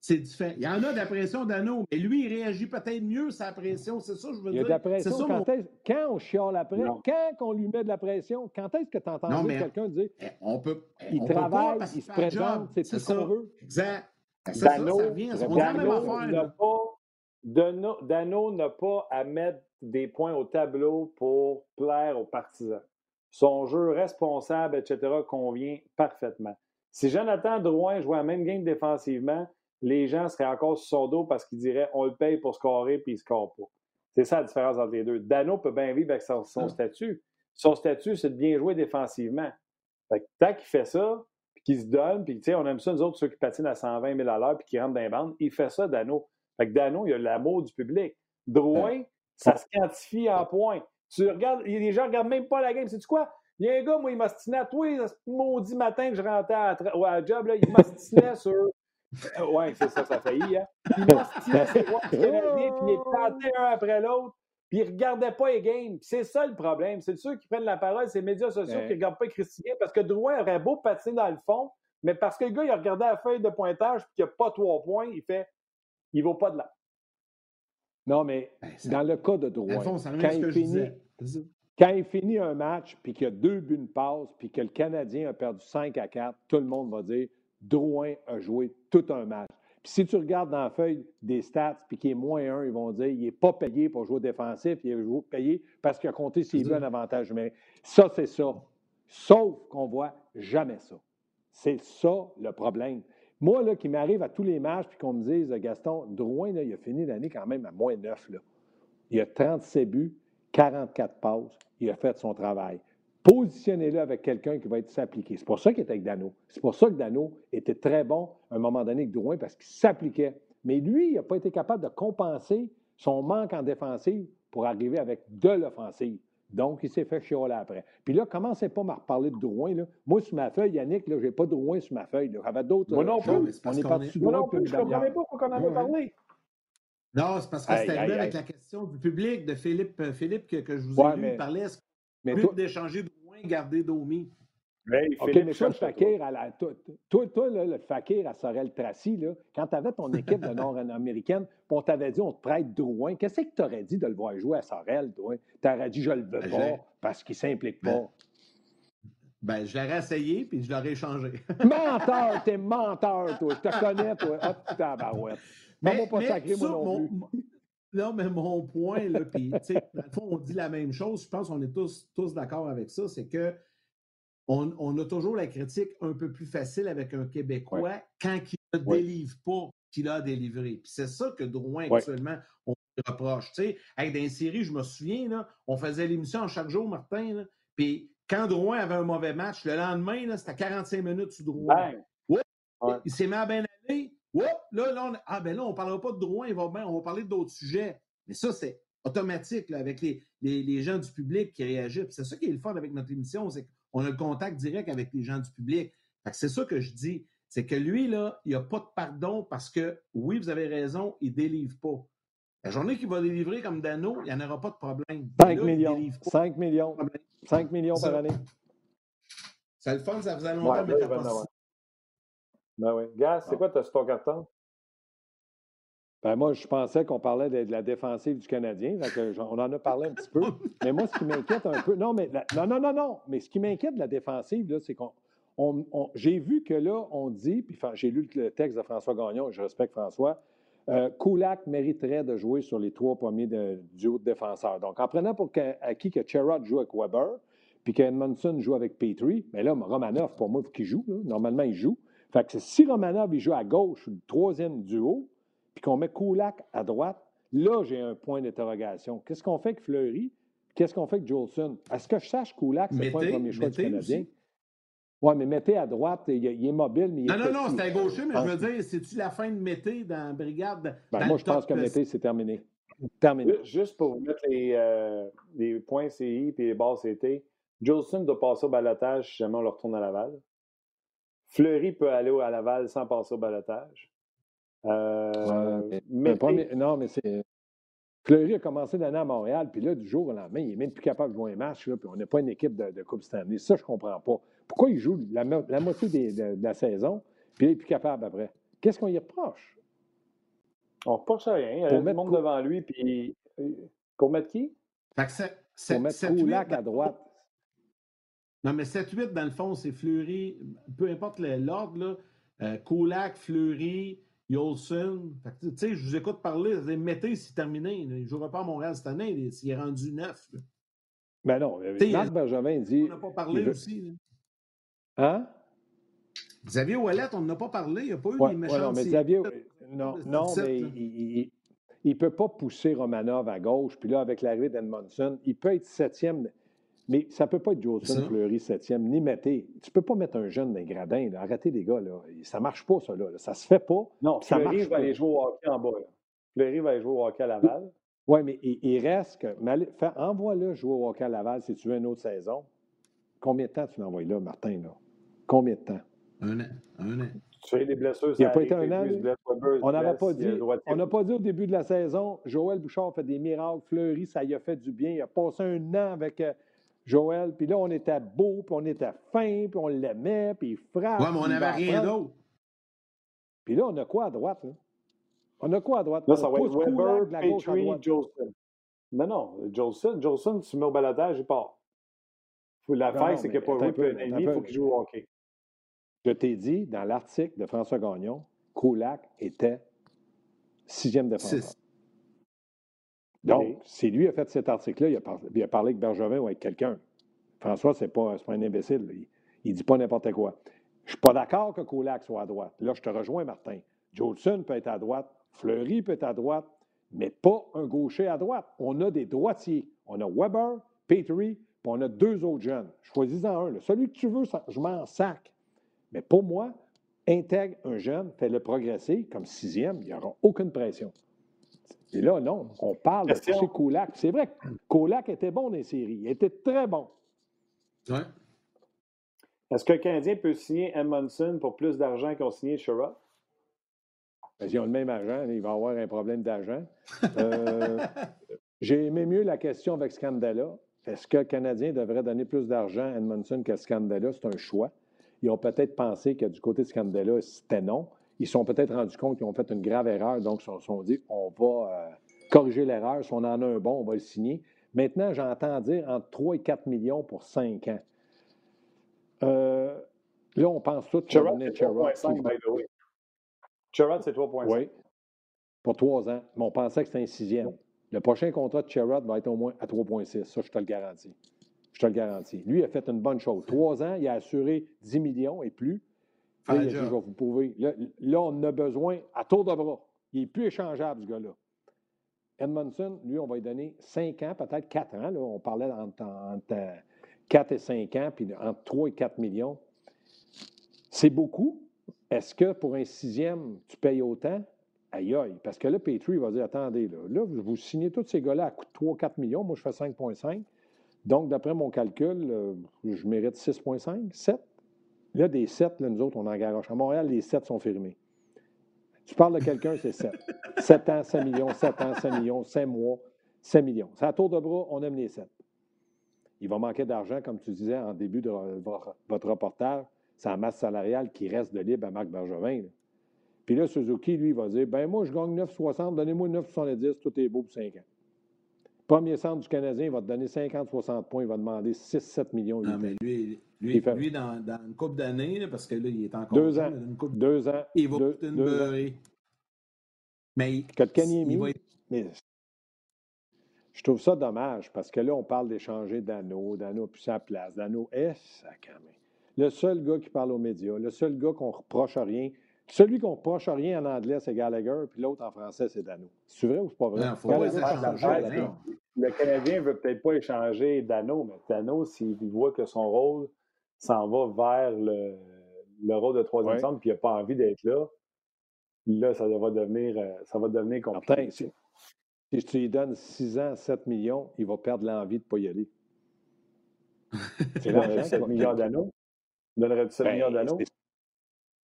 C'est différent. Il y en a de la pression d'Anneau, mais lui, il réagit peut-être mieux sa pression, c'est ça je veux dire. Il y a de la pression. Ça, quand, mon... quand, on chiale après, quand on lui met de la pression, quand est-ce que tu entends quelqu'un dire eh, on peut, il on travaille, peut il se présente, c'est tout ce qu'on veut? Exact. Dano, ça, ça vient, on Dano, Dano, Dano n'a pas à mettre des points au tableau pour plaire aux partisans. Son jeu responsable, etc., convient parfaitement. Si Jonathan Drouin jouait la même game défensivement, les gens seraient encore sur son dos parce qu'ils diraient on le paye pour scorer puis il ne score pas. C'est ça la différence entre les deux. Dano peut bien vivre avec son, ah. statut. Son statut, c'est de bien jouer défensivement. tant qu'il fait ça, puis qu'il se donne, puis on aime ça, nous autres, ceux qui patinent à 120 000 à l'heure puis qui rentrent dans les bandes, il fait ça, Dano. Fait que Dano, il a l'amour du public. Drouin, ça se quantifie en points. Tu regardes, les gens ne regardent même pas la game. C'est quoi? Il y a un gars, moi, il m'ostinait à toi, ce maudit matin que je rentrais à, à, job, là, il m'ostinait <laughs> sur euh, oui, c'est ça, ça faillit. Hein? Puis <laughs> moi, c'est puis il est un après l'autre, puis il ne regardait pas les games. C'est ça le problème. C'est ceux qui prennent la parole, c'est les médias sociaux qui ne regardent pas Christien, parce que Drouin aurait beau patiner dans le fond, mais parce que le gars, il a regardé la feuille de pointage, puis qu'il n'y a pas trois points, il fait il ne vaut pas de là. Non, mais ben, dans le cas de Drouin, quand, il finit, quand il finit un match, puis qu'il y a deux buts de passe, puis que le Canadien a perdu 5 à 4, tout le monde va dire Drouin a joué tout un match. Puis si tu regardes dans la feuille des stats, puis qu'il est moins un, ils vont dire qu'il n'est pas payé pour jouer défensif, il est payé parce qu'il a compté s'il veut un avantage numérique. Ça, c'est ça. Sauf qu'on ne voit jamais ça. C'est ça le problème. Moi, là, qui m'arrive à tous les matchs, puis qu'on me dise, Gaston, Drouin, là, il a fini l'année quand même à moins 9. Là. Il a 37 buts, 44 passes, il a fait son travail. Positionnez-le avec quelqu'un qui va être s'appliquer. C'est pour ça qu'il était avec Dano. C'est pour ça que Dano était très bon à un moment donné avec Drouin parce qu'il s'appliquait. Mais lui, il n'a pas été capable de compenser son manque en défensive pour arriver avec de l'offensive. Donc, il s'est fait chialer après. Puis là, commencez pas à me reparler de Drouin. Là? Moi, sur ma feuille, Yannick, je n'ai pas de Drouin sur ma feuille. J'avais d'autres. Moi non plus. on est parti Moi non plus. Je ne comprenais pas pourquoi on en a parlé. Non, c'est parce que c'était avec la question du public de Philippe, euh, Philippe que, je vous ai vu parler. Mais toi, d'échanger de moins, garder Domi. OK, mais toi, le fakir, à la, toi, toi, là, le fakir à Sorel Tracy, là, quand tu avais ton équipe de nord-américaine, <laughs> on t'avait dit on te prête Drouin, qu'est-ce que tu aurais dit de le voir jouer à Sorel, toi? Tu aurais dit je le veux ben, pas parce qu'il ne s'implique pas. Ben, ben je l'aurais essayé puis je l'aurais échangé. <laughs> menteur, t'es menteur, toi. Je te connais, toi. Hop, oh, tabarouette. Mais, pas sacré, moi non plus. Non, mais mon point, là, puis, tu sais, on dit la même chose. Je pense qu'on est tous, tous d'accord avec ça. C'est que on, a toujours la critique un peu plus facile avec un Québécois quand il ne délivre pas qu'il a délivré. Puis c'est ça que Drouin, actuellement, on reproche. Tu sais, avec des séries, je me souviens, là, on faisait l'émission chaque jour, Martin, puis quand Drouin avait un mauvais match, le lendemain, c'était 45 minutes sur Drouin. Il s'est mis à bien aller là, là, on, ah, ben là, on ne parlera pas de droit, va on va parler d'autres sujets. Mais ça, c'est automatique avec les, les, gens du public qui réagissent. C'est ça qui est le fun avec notre émission, c'est qu'on a le contact direct avec les gens du public. C'est ça que je dis. C'est que lui, là, il n'y a pas de pardon parce que, oui, vous avez raison, il ne délivre pas. La journée qu'il va délivrer comme Dano, il n'y en aura pas de problème. 5 millions. 5 millions. 5 millions par année. C'est le fun, ça faisait longtemps, mais pas ben oui. Gaz, c'est quoi ton carton? Ben moi, je pensais qu'on parlait de, la défensive du Canadien. on en a parlé un petit peu. <laughs> Mais moi, ce qui m'inquiète un peu. Non, mais non, non, non, non. Mais ce qui m'inquiète de la défensive, c'est qu'on. j'ai vu que là, on dit, puis j'ai lu le texte de François Gagnon, je respecte François, euh, Kulak mériterait de jouer sur les trois premiers de, duos de défenseurs. Donc, en prenant pour acquis que Sherrod joue avec Weber, puis qu'Edmondson joue avec Petrie, mais là, Romanov, pour moi, il faut qu'il joue. Normalement, il joue. Fait que si Romanov il joue à gauche, le troisième duo, puis qu'on met Kulak à droite, là, j'ai un point d'interrogation. Qu'est-ce qu'on fait avec Fleury? Qu'est-ce qu'on fait avec Jolson? Est-ce que je sache Kulak, c'est pas le premier choix du Canadien? Oui, mais mettez à droite, il, est mobile, mais il Non, non, non, c'est à gaucher, mais je veux dire, c'est-tu la fin de Mété dans la brigade? Ben, moi, je pense que Mété, c'est terminé. Terminé. Juste pour vous mettre les, euh, les points CI et les bases CT, Jolson doit passer au balotage si jamais on le retourne à Laval. Fleury peut aller à Laval sans passer au balotage. Euh, mais, non, mais c'est. Fleury a commencé l'année à Montréal, puis là, du jour au lendemain, il n'est même plus capable de jouer un match, là, puis on n'est pas une équipe de, Coupe Stanley. Ça, je ne comprends pas. Pourquoi il joue la, la moitié des, de, de, la saison, puis il n'est plus capable après? Qu'est-ce qu'on y reproche? On ne reproche rien. Il y a le monde devant lui, puis pour mettre qui? Fait que c'est, pour mettre Koulak à droite. Non, mais 7-8, dans le fond, c'est Fleury, peu importe l'ordre, là. Euh, Koulak, Fleury, Yolson. Tu sais, je vous écoute parler, mettez, c'est terminé. Il ne jouera pas à Montréal cette année, s'il est rendu neuf. Ben non, Marc Bergevin dit. On n'a pas parlé aussi. Hein? Xavier Ouellet, on n'a pas parlé. Il n'y a pas eu ouais, des méchants. Ouais, non, mais Xavier, non, non mais il ne peut pas pousser Romanov à gauche. Puis là, avec l'arrivée d'Edmondson, il peut être septième. Mais ça ne peut pas être Jolson Fleury septième, ni Mété. Tu ne peux pas mettre un jeune dans les gradins. Là. Arrêtez les gars. Là. Ça ne marche pas, ça. Là. Ça se fait pas. Non, ça Fleury marche va pas. aller jouer au hockey en bas. Là. Fleury va aller jouer au hockey à Laval. Oui, mais il, il, reste que. Envoie-le jouer au hockey à Laval si tu veux une autre saison. Combien de temps tu l'envoies là, Martin? Là? Combien de temps? Un an. Un an. Tu fais des blessures. Il n'a pas été un an. On n'avait pas dit. On n'a pas dit au début de la saison, Joël Bouchard fait des miracles. Fleury, ça y a fait du bien. Il a passé un an avec. Joël, puis là, on était beau, puis on était fin, puis on l'aimait, puis il frappe. Ouais, mais on n'avait rien d'autre. Puis là, on a quoi à droite? Là? On a quoi à droite? Là, on ça va être Weber, Petrie, Jolson. Non, non, Jolson, Jolson, tu mets au balatage, il part. L'affaire, c'est qu'il n'a pas joué un il faut qu'il joue au hockey. Je t'ai dit, dans l'article de François Gagnon, Koulak était sixième défenseur. Donc, si lui a fait cet article-là, il, il, a parlé avec Bergevin ou avec quelqu'un. François, ce n'est pas, pas, un imbécile. Il ne dit pas n'importe quoi. Je ne suis pas d'accord que Koulak soit à droite. Là, je te rejoins, Martin. Jolson peut être à droite, Fleury peut être à droite, mais pas un gaucher à droite. On a des droitiers. On a Weber, Petrie, puis on a deux autres jeunes. Choisis-en un. Là. Celui que tu veux, ça, je m'en sac. Mais pour moi, intègre un jeune, fais-le progresser comme sixième, il n'y aura aucune pression. Et là, non, on parle Question. de pousser Koulak. C'est vrai que Koulak était bon dans les séries. Il était très bon. Ouais. Est-ce qu'un Canadien peut signer Edmondson pour plus d'argent qu'on signé Sherrod? Ben, ils ont le même agent, il va avoir un problème d'argent. Euh, <laughs> J'ai aimé mieux la question avec Scandella. Est-ce que le Canadien devrait donner plus d'argent à Edmondson qu'à Scandella? C'est un choix. Ils ont peut-être pensé que du côté de Scandella, c'était non. Ils se sont peut-être rendus compte qu'ils ont fait une grave erreur, donc ils se sont dit on va euh, corriger l'erreur. Si on en a un bon, on va le signer. Maintenant, j'entends dire entre 3 et 4 millions pour 5 ans. Euh, là, on pense tout sur Sherrod. Sherrod, c'est 3,5. Oui, pour 3 ans. Mais on pensait que c'était un sixième. Le prochain contrat de Sherrod va être au moins à 3,6. Ça, je te le garantis. Je te le garantis. Lui a fait une bonne chose. 3 ans, il a assuré 10 millions et plus. Là, il a dit, je vais vous prouver. Là, là, on a besoin à tour de bras. Il n'est plus échangeable, ce gars-là. Edmondson, lui, on va lui donner 5 ans, peut-être 4 ans. Là. On parlait entre, entre 4 et 5 ans, puis entre 3 et 4 millions. C'est beaucoup. Est-ce que pour un sixième, tu payes autant? Aïe aïe. Parce que là, Petrie va dire attendez, là, là vous signez tous ces gars-là à coût de 3-4 millions. Moi, je fais 5,5. Donc, d'après mon calcul, euh, je mérite 6,5, 7. Là, des 7, là, nous autres, on en garoche. À Montréal, les 7 sont fermés. Tu parles de quelqu'un, c'est 7. 7 <laughs> ans, 5 millions, 7 ans, 5 millions, 5 mois, 5 millions. C'est à tour de bras, on aime les 7. Il va manquer d'argent, comme tu disais en début de votre reportage. C'est la masse salariale qui reste de libre à Marc Bergevin. Là. Puis là, Suzuki, lui, va dire ben moi, je gagne 9,60, donnez-moi 9,70, tout est beau pour 5 ans. Premier centre du Canadien, il va te donner 50-60 points, il va demander 6-7 millions. Non, mais lui, lui, fait... lui dans, dans, une couple d'années, parce que là, il est encore. Deux ans. Une. Deux ans. Il va deux, coûter une beurrée. Mais. Que le Kanyemi, va... mais je trouve ça dommage parce que là, on parle d'échanger Dano, Dano plus sa place, Dano est ça quand même. Le seul gars qui parle aux médias, le seul gars qu'on reproche rien, celui qu'on reproche rien en anglais, c'est Gallagher, puis l'autre en français, c'est Dano. C'est vrai ou c'est pas vrai? Non, faut pas le Canadien ne veut peut-être pas échanger Dano, mais Dano, s'il voit que son rôle s'en va vers le, le rôle de troisième Ouais. centre, puis il n'a pas envie d'être là, là, ça va devenir, euh, ça va devenir compliqué. Martin, si, si tu lui donnes 6 ans, 7 millions, il va perdre l'envie de ne pas y aller. Tu <laughs> C'est donnerais l'argent 7 qui va- millions d'anneaux? Donnerais-tu 7 Ben, millions d'anneaux?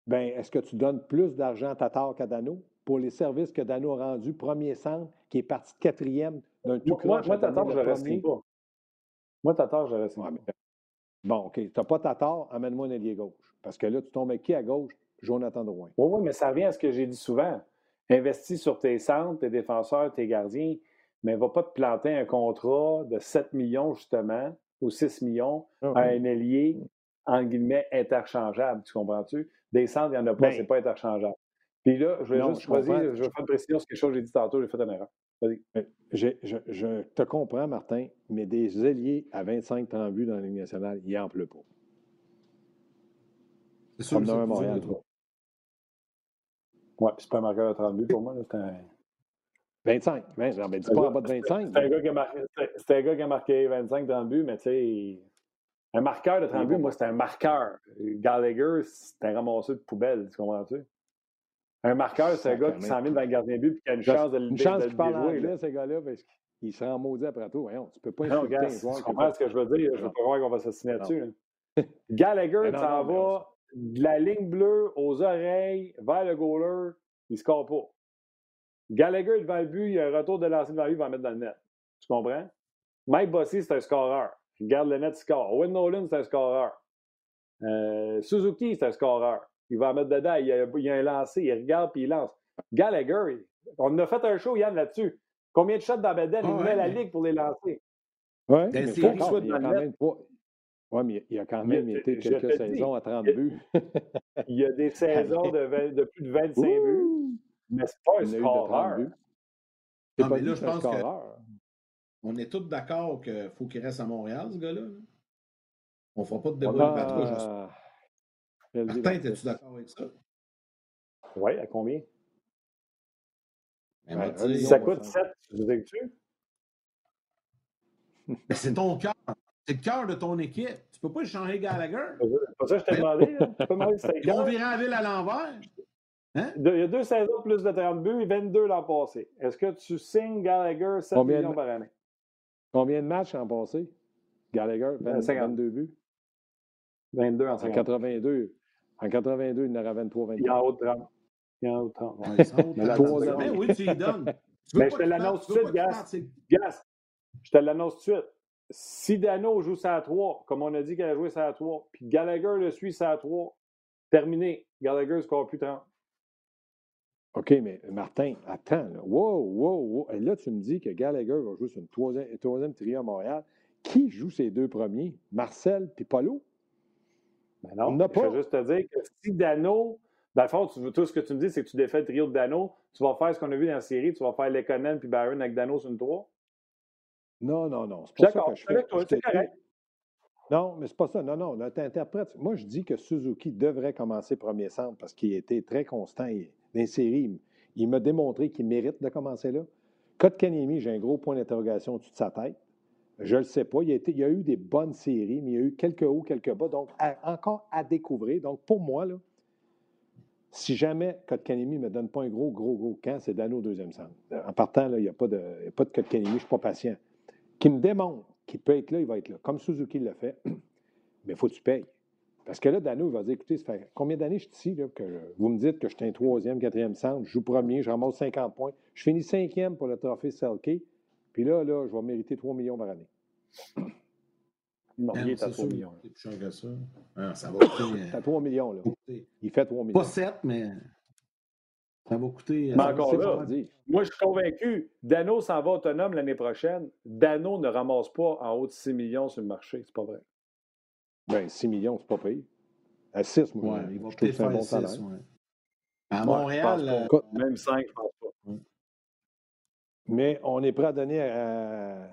Ben, est-ce que tu donnes plus d'argent à Tatar qu'à Dano? Pour les services que Dano a rendus, premier centre, qui est parti quatrième d'un tout Moi, moi, Tatar, je ne pas. Moi, Tatar, je mais Bon, OK, tu n'as pas ta tort, amène-moi un ailier gauche. Parce que là, tu tombes avec qui à gauche? Jonathan Drouin. Oui, oui, mais ça revient à ce que j'ai dit souvent. Investis sur tes centres, tes défenseurs, tes gardiens, mais va pas te planter un contrat de 7 millions, justement, ou 6 millions Ah à un ailier, en guillemets, interchangeable. Tu comprends-tu? Des centres, il n'y en a pas, Ben- c'est pas interchangeable. Puis là, je vais Non, juste je vas-y, je vais faire une précision sur quelque chose que j'ai dit tantôt, j'ai fait une erreur. Je, je te comprends, Martin, mais des ailiers à 25-30 buts dans la Ligue nationale, il n'en pleut pas. C'est sûr Comme que dans c'est Montréal. Ouais, puis c'est pas un marqueur de 30 buts pour moi. là, C'est un, 25. Ben, non, ben, dis pas en bas de 25. c'est un gars qui a marqué, c'est- c'est un gars qui a marqué 25-30 buts, mais tu sais, un marqueur de 30 buts, moi, c'est un marqueur. Gallagher, c'est un ramasseur de poubelle, tu comprends-tu? Un marqueur, c'est un gars qui s'en vient devant le gardien de but et qui a une chance de le Une chance qu'il le parle anglais, ces gars-là, parce qu'il se rend maudit après tout. Voyons, tu peux pas insulter gars, un joueur tu comprends ce que je veux dire? Je veux pas croire qu'on va s'assiner là-dessus. là. <laughs> Gallagher, on va de la ligne bleue aux oreilles vers le goaler, il ne score pas. Gallagher devant le but, il y a un retour de lancer devant lui, il va mettre dans le net. Tu comprends? Mike Bossy, c'est un scoreur. Il garde le net, il score. Owen Nolan, c'est un scoreur. Euh, Suzuki, c'est un scoreur. Il va en mettre dedans, il y a, il y a un lancé, il regarde puis il lance. Gallagher, on a fait un show, Yann, là-dessus. Combien de shots dans Bedell? Il Ah met la ligue pour les lancer? Ouais, Dans mais faut qu'il soit il même pas. Oui, mais il a quand même été quelques dis, saisons à 30 il- buts. <laughs> Il y a des <laughs> saisons de, 20 de plus de 25 buts, mais c'est pas un Il a eu de 30 scoreur. Non, pas mais là, je pense que-. On est tous d'accord qu'il faut qu'il reste à Montréal, ce gars-là. là. On ne fera pas de débat de patrouille. je suis- Ah, je le dis, Martin, es-tu d'accord avec ça? Oui, à combien? Ben, Si ça coûte va 7, tu nous tu? Ben, c'est ton cœur. C'est le cœur de ton équipe. Tu peux pas échanger Gallagher. C'est pas ça que je t'ai demandé. là. Tu peux demander si c'était Ils cœur. virer la ville à l'envers. Hein? Il y a deux saisons de plus de 30 buts et 22 l'an passé. Est-ce que tu signes Gallagher 7 Combien de- millions par année? Combien de matchs en passé? Gallagher, 20 50. 22 buts. 22 en En 50. 82, en 82, il en aura 23, Il est en 23. haut de 30. Il est en haut de 30. Ouais, ils sont Mais là, dans- trois ans. Ben oui, tu y donnes. Tu Mais pas je te l'annonce tout de suite, Gas. Gas, je te l'annonce tout de suite. Si Dano joue ça à 3, comme on a dit qu'elle a joué ça à 3, puis Gallagher le suit ça à 3, terminé. Gallagher ne score plus 30. OK, mais Martin, attends. Là. Wow, wow, wow. Et là, tu me dis que Gallagher va jouer sur une troisième, troisième trio à Montréal. Qui joue ces deux premiers? Marcel puis Polo? Ben non, On n'a je pas. vais juste te dire que si Dano, dans le fond, tu veux, tout ce que tu me dis, c'est que tu défais le trio de Dano, tu vas faire ce qu'on a vu dans la série, tu vas faire Lekonen puis Barron avec Dano sur une 3. Non, non, non. C'est pas ça que je fais. toi, Je correct. Non, mais c'est pas ça. Non, non, là, t'interprètes. Moi, je dis que Suzuki devrait commencer premier centre parce qu'il été très constant. Dans les séries, il, il m'a démontré qu'il mérite de commencer là. Kotkaniemi, j'ai un gros point d'interrogation au-dessus de sa tête. Je ne le sais pas. Il, y a eu des bonnes séries, mais il y a eu quelques hauts, quelques bas. Donc, encore à découvrir. Donc, pour moi, si jamais Kotkaniemi ne me donne pas un gros, gros, gros camp, c'est Dano au deuxième centre. En partant, il n'y a pas de, il y je ne suis pas patient. Qui me démontre qu'il peut être là, il va être là. Comme Suzuki l'a fait, <clears throat> mais il faut que tu payes. Parce que là, Dano, il va dire, écoutez, ça fait combien d'années je suis ici, là, que vous me dites que je suis un troisième, quatrième centre, je joue premier, je ramasse 50 points, je finis cinquième pour le trophée Selke, puis là, là, je vais mériter 3 millions par année. Il est à c'est 3 sûr, millions. c'est plus cher que ça. Ah, ça va <coughs> coûter. T'as 3 millions, là. euh, coûter- Il fait 3 millions. Pas 7, mais ça va coûter. euh, Mais encore là. Moi, je suis convaincu. Dano s'en va autonome l'année prochaine. Dano ne ramasse pas en haut de 6 millions sur le marché. C'est pas vrai. Ben, 6 millions, c'est pas payé. À 6, moi, Ouais, je il va trouve que peut-être c'est un faire bon 6. salaire. Ouais. À Ouais, Montréal, je euh. Même 5, je pense pas. Mais on est prêt à donner à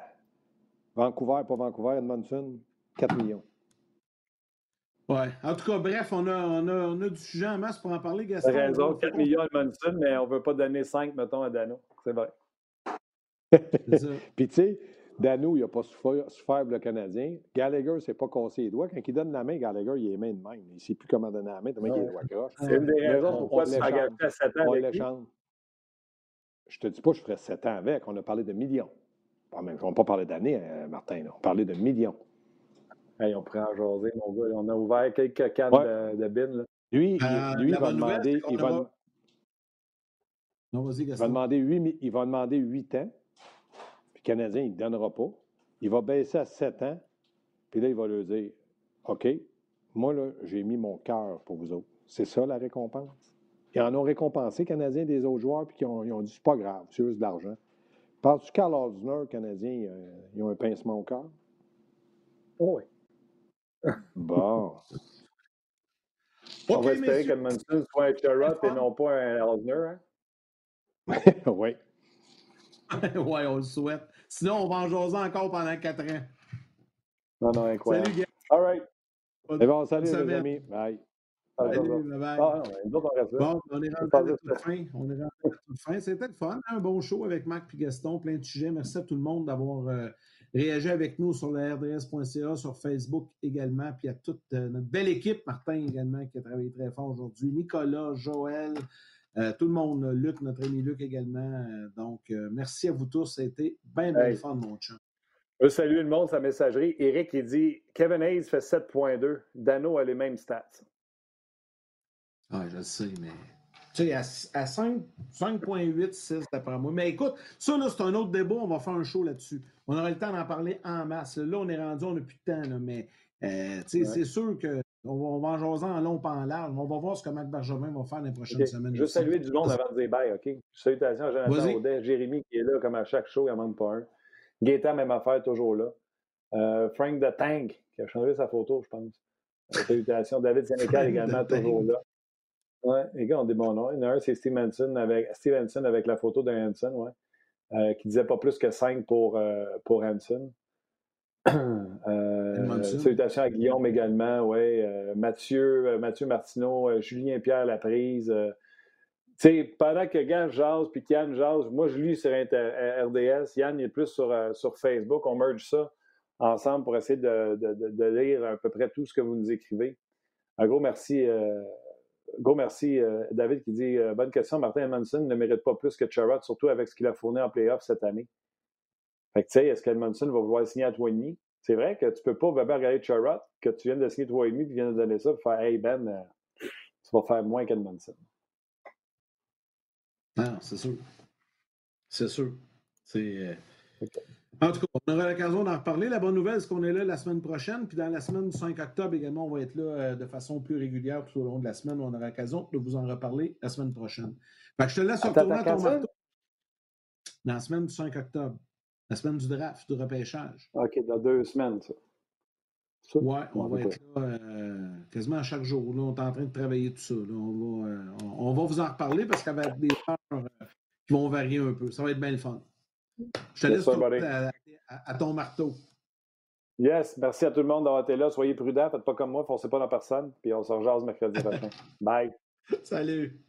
Vancouver, pas Vancouver, Edmondson, 4 millions. ouais. En tout cas, bref, on a, on, a, on a du sujet en masse pour en parler, Gaston. T'as raison, On- 4 millions à Munson, mais on ne veut pas donner 5, mettons, à Dano. C'est vrai. <laughs> C'est ça. Puis, tu sais, Dano, il n'a pas souffert, le Canadien. Gallagher ne s'est pas cassé les doigts. Quand il donne la main, Gallagher, il est main de même. Il ne sait plus comment donner la main, tellement qu'il est doigts croches. C'est une des Mais raisons on- pourquoi on tu à 7 ans On l'échange. Je te dis pas que je ferais 7 ans avec. On a parlé de millions. Même- On n'a pas parlé d'années, euh, Martin. là. On parlait de millions. Hey, on prend à jaser, mon gars. On a ouvert quelques cannes Ouais. de, de bin. là. Lui, il- Euh, lui, il va demander. Il va, aura- Non, vas-y, il va Gaston. demander 8, mi- il va demander 8 ans. Puis le Canadien, il ne donnera pas. Il va baisser à 7 ans. Puis là, il va lui dire OK, moi, là, j'ai mis mon cœur pour vous autres. C'est ça la récompense. Ils en ont récompensé, Canadiens, des autres joueurs, puis ils ont, ils ont dit c'est pas grave, c'est juste de l'argent. Penses-tu qu'à Osner, Canadien, euh, ils ont un pincement au cœur? Oh oui. <laughs> <laughs> Bon. On va espérer que Munson soit un Sherrod et non pas un Osner. Hein? <laughs> oui. oui, on le souhaite. Sinon, on va en jaser encore pendant quatre ans. Non, non, incroyable. Salut. All right. Et bon, salut, les amis. Bye. Salut, bye bye. Ah, non, on, reste là. Bon, on est rentré à la toute fin. On est rentré à la toute fin. C'était le fun. Un bon show avec Marc et Gaston. Plein de sujets. Merci à tout le monde d'avoir euh, réagi avec nous sur le RDS.ca, sur Facebook également. Puis à toute euh, notre belle équipe, Martin également, qui a travaillé très fort aujourd'hui. Nicolas, Joël, euh, tout le monde, Luc, notre ami Luc également. Donc, merci à vous tous. Ça a été bien, bien Hey. fun, mon chum. Je veux saluer le monde, sa messagerie. Eric, il dit Kevin Hayes fait 7.2. Dano a les mêmes stats. Ah, je le sais, mais. Tu sais, à, à 5 5.8, 6 d'après moi. Mais écoute, ça, là, c'est un autre débat. On va faire un show là-dessus. On aura le temps d'en parler en masse. Là, on est rendu, on n'a plus de temps, là, mais euh, tu sais, Ouais. c'est sûr que. On va, on va en jaser en long pas en large. On va voir ce que Marc Bergevin va faire les prochaines semaines. Je veux saluer du monde avant de dire bye, OK? Salutations à Jonathan. Audet, Jérémy qui est là comme à chaque show, il n'en manque pas un. Gaétan, même affaire, toujours là. Euh, Frank the Tank, qui a changé sa photo, je pense. Euh, salutations. David Sénécal également, toujours là. Ouais, les gars ont des bons noms. Il y en a un, c'est Stevenson avec, Stevenson avec la photo de Hanson, ouais. Euh, qui disait pas plus que 5 pour, euh, pour Hanson. <clears throat> Euh, salutations à Guillaume également, ouais. Euh, Mathieu, Mathieu Martineau, Julien Pierre Laprise. euh, tu sais, pendant que Yann jase puis qu'Yann jase, moi je lis sur RDS, Yann il est plus sur, sur Facebook, on merge ça ensemble pour essayer de, de- de- de lire à peu près tout ce que vous nous écrivez. Un gros merci, gros merci euh, David qui dit euh, bonne question, Martin Edmondson ne mérite pas plus que Charrot, surtout avec ce qu'il a fourni en playoff cette année. Fait que tu sais, est-ce qu'Edmondson va vouloir signer à 3,5? C'est vrai que tu peux pas vraiment regarder Charrot, que tu viens de signer 3,5 puis tu viens de donner ça pour faire Hey Ben, euh, tu vas faire moins qu'Edmondson. Non, c'est sûr. C'est sûr. C'est. En tout cas, on aura l'occasion d'en reparler. La bonne nouvelle, c'est qu'on est là la semaine prochaine. Puis dans la semaine du 5 octobre également, on va être là euh, de façon plus régulière tout au long de la semaine. On aura l'occasion de vous en reparler la semaine prochaine. Fait que je te laisse retourner à ton marteau. Dans la semaine du 5 octobre. La semaine du draft, du repêchage. OK, dans deux semaines, ça. Ça? Ouais, on va être là euh, quasiment à chaque jour. Là, on est en train de travailler tout ça. là. On, va, euh, on, on va vous en reparler parce qu'il y avait des heures euh, qui vont varier un peu. Ça va être bien le fun. Je te Yes, laisse à, à- à ton marteau. Yes, merci à tout le monde d'avoir été là. Soyez prudents, faites pas comme moi, forcez pas dans personne. Puis on se rejase mercredi prochain. <laughs> Bye. Salut!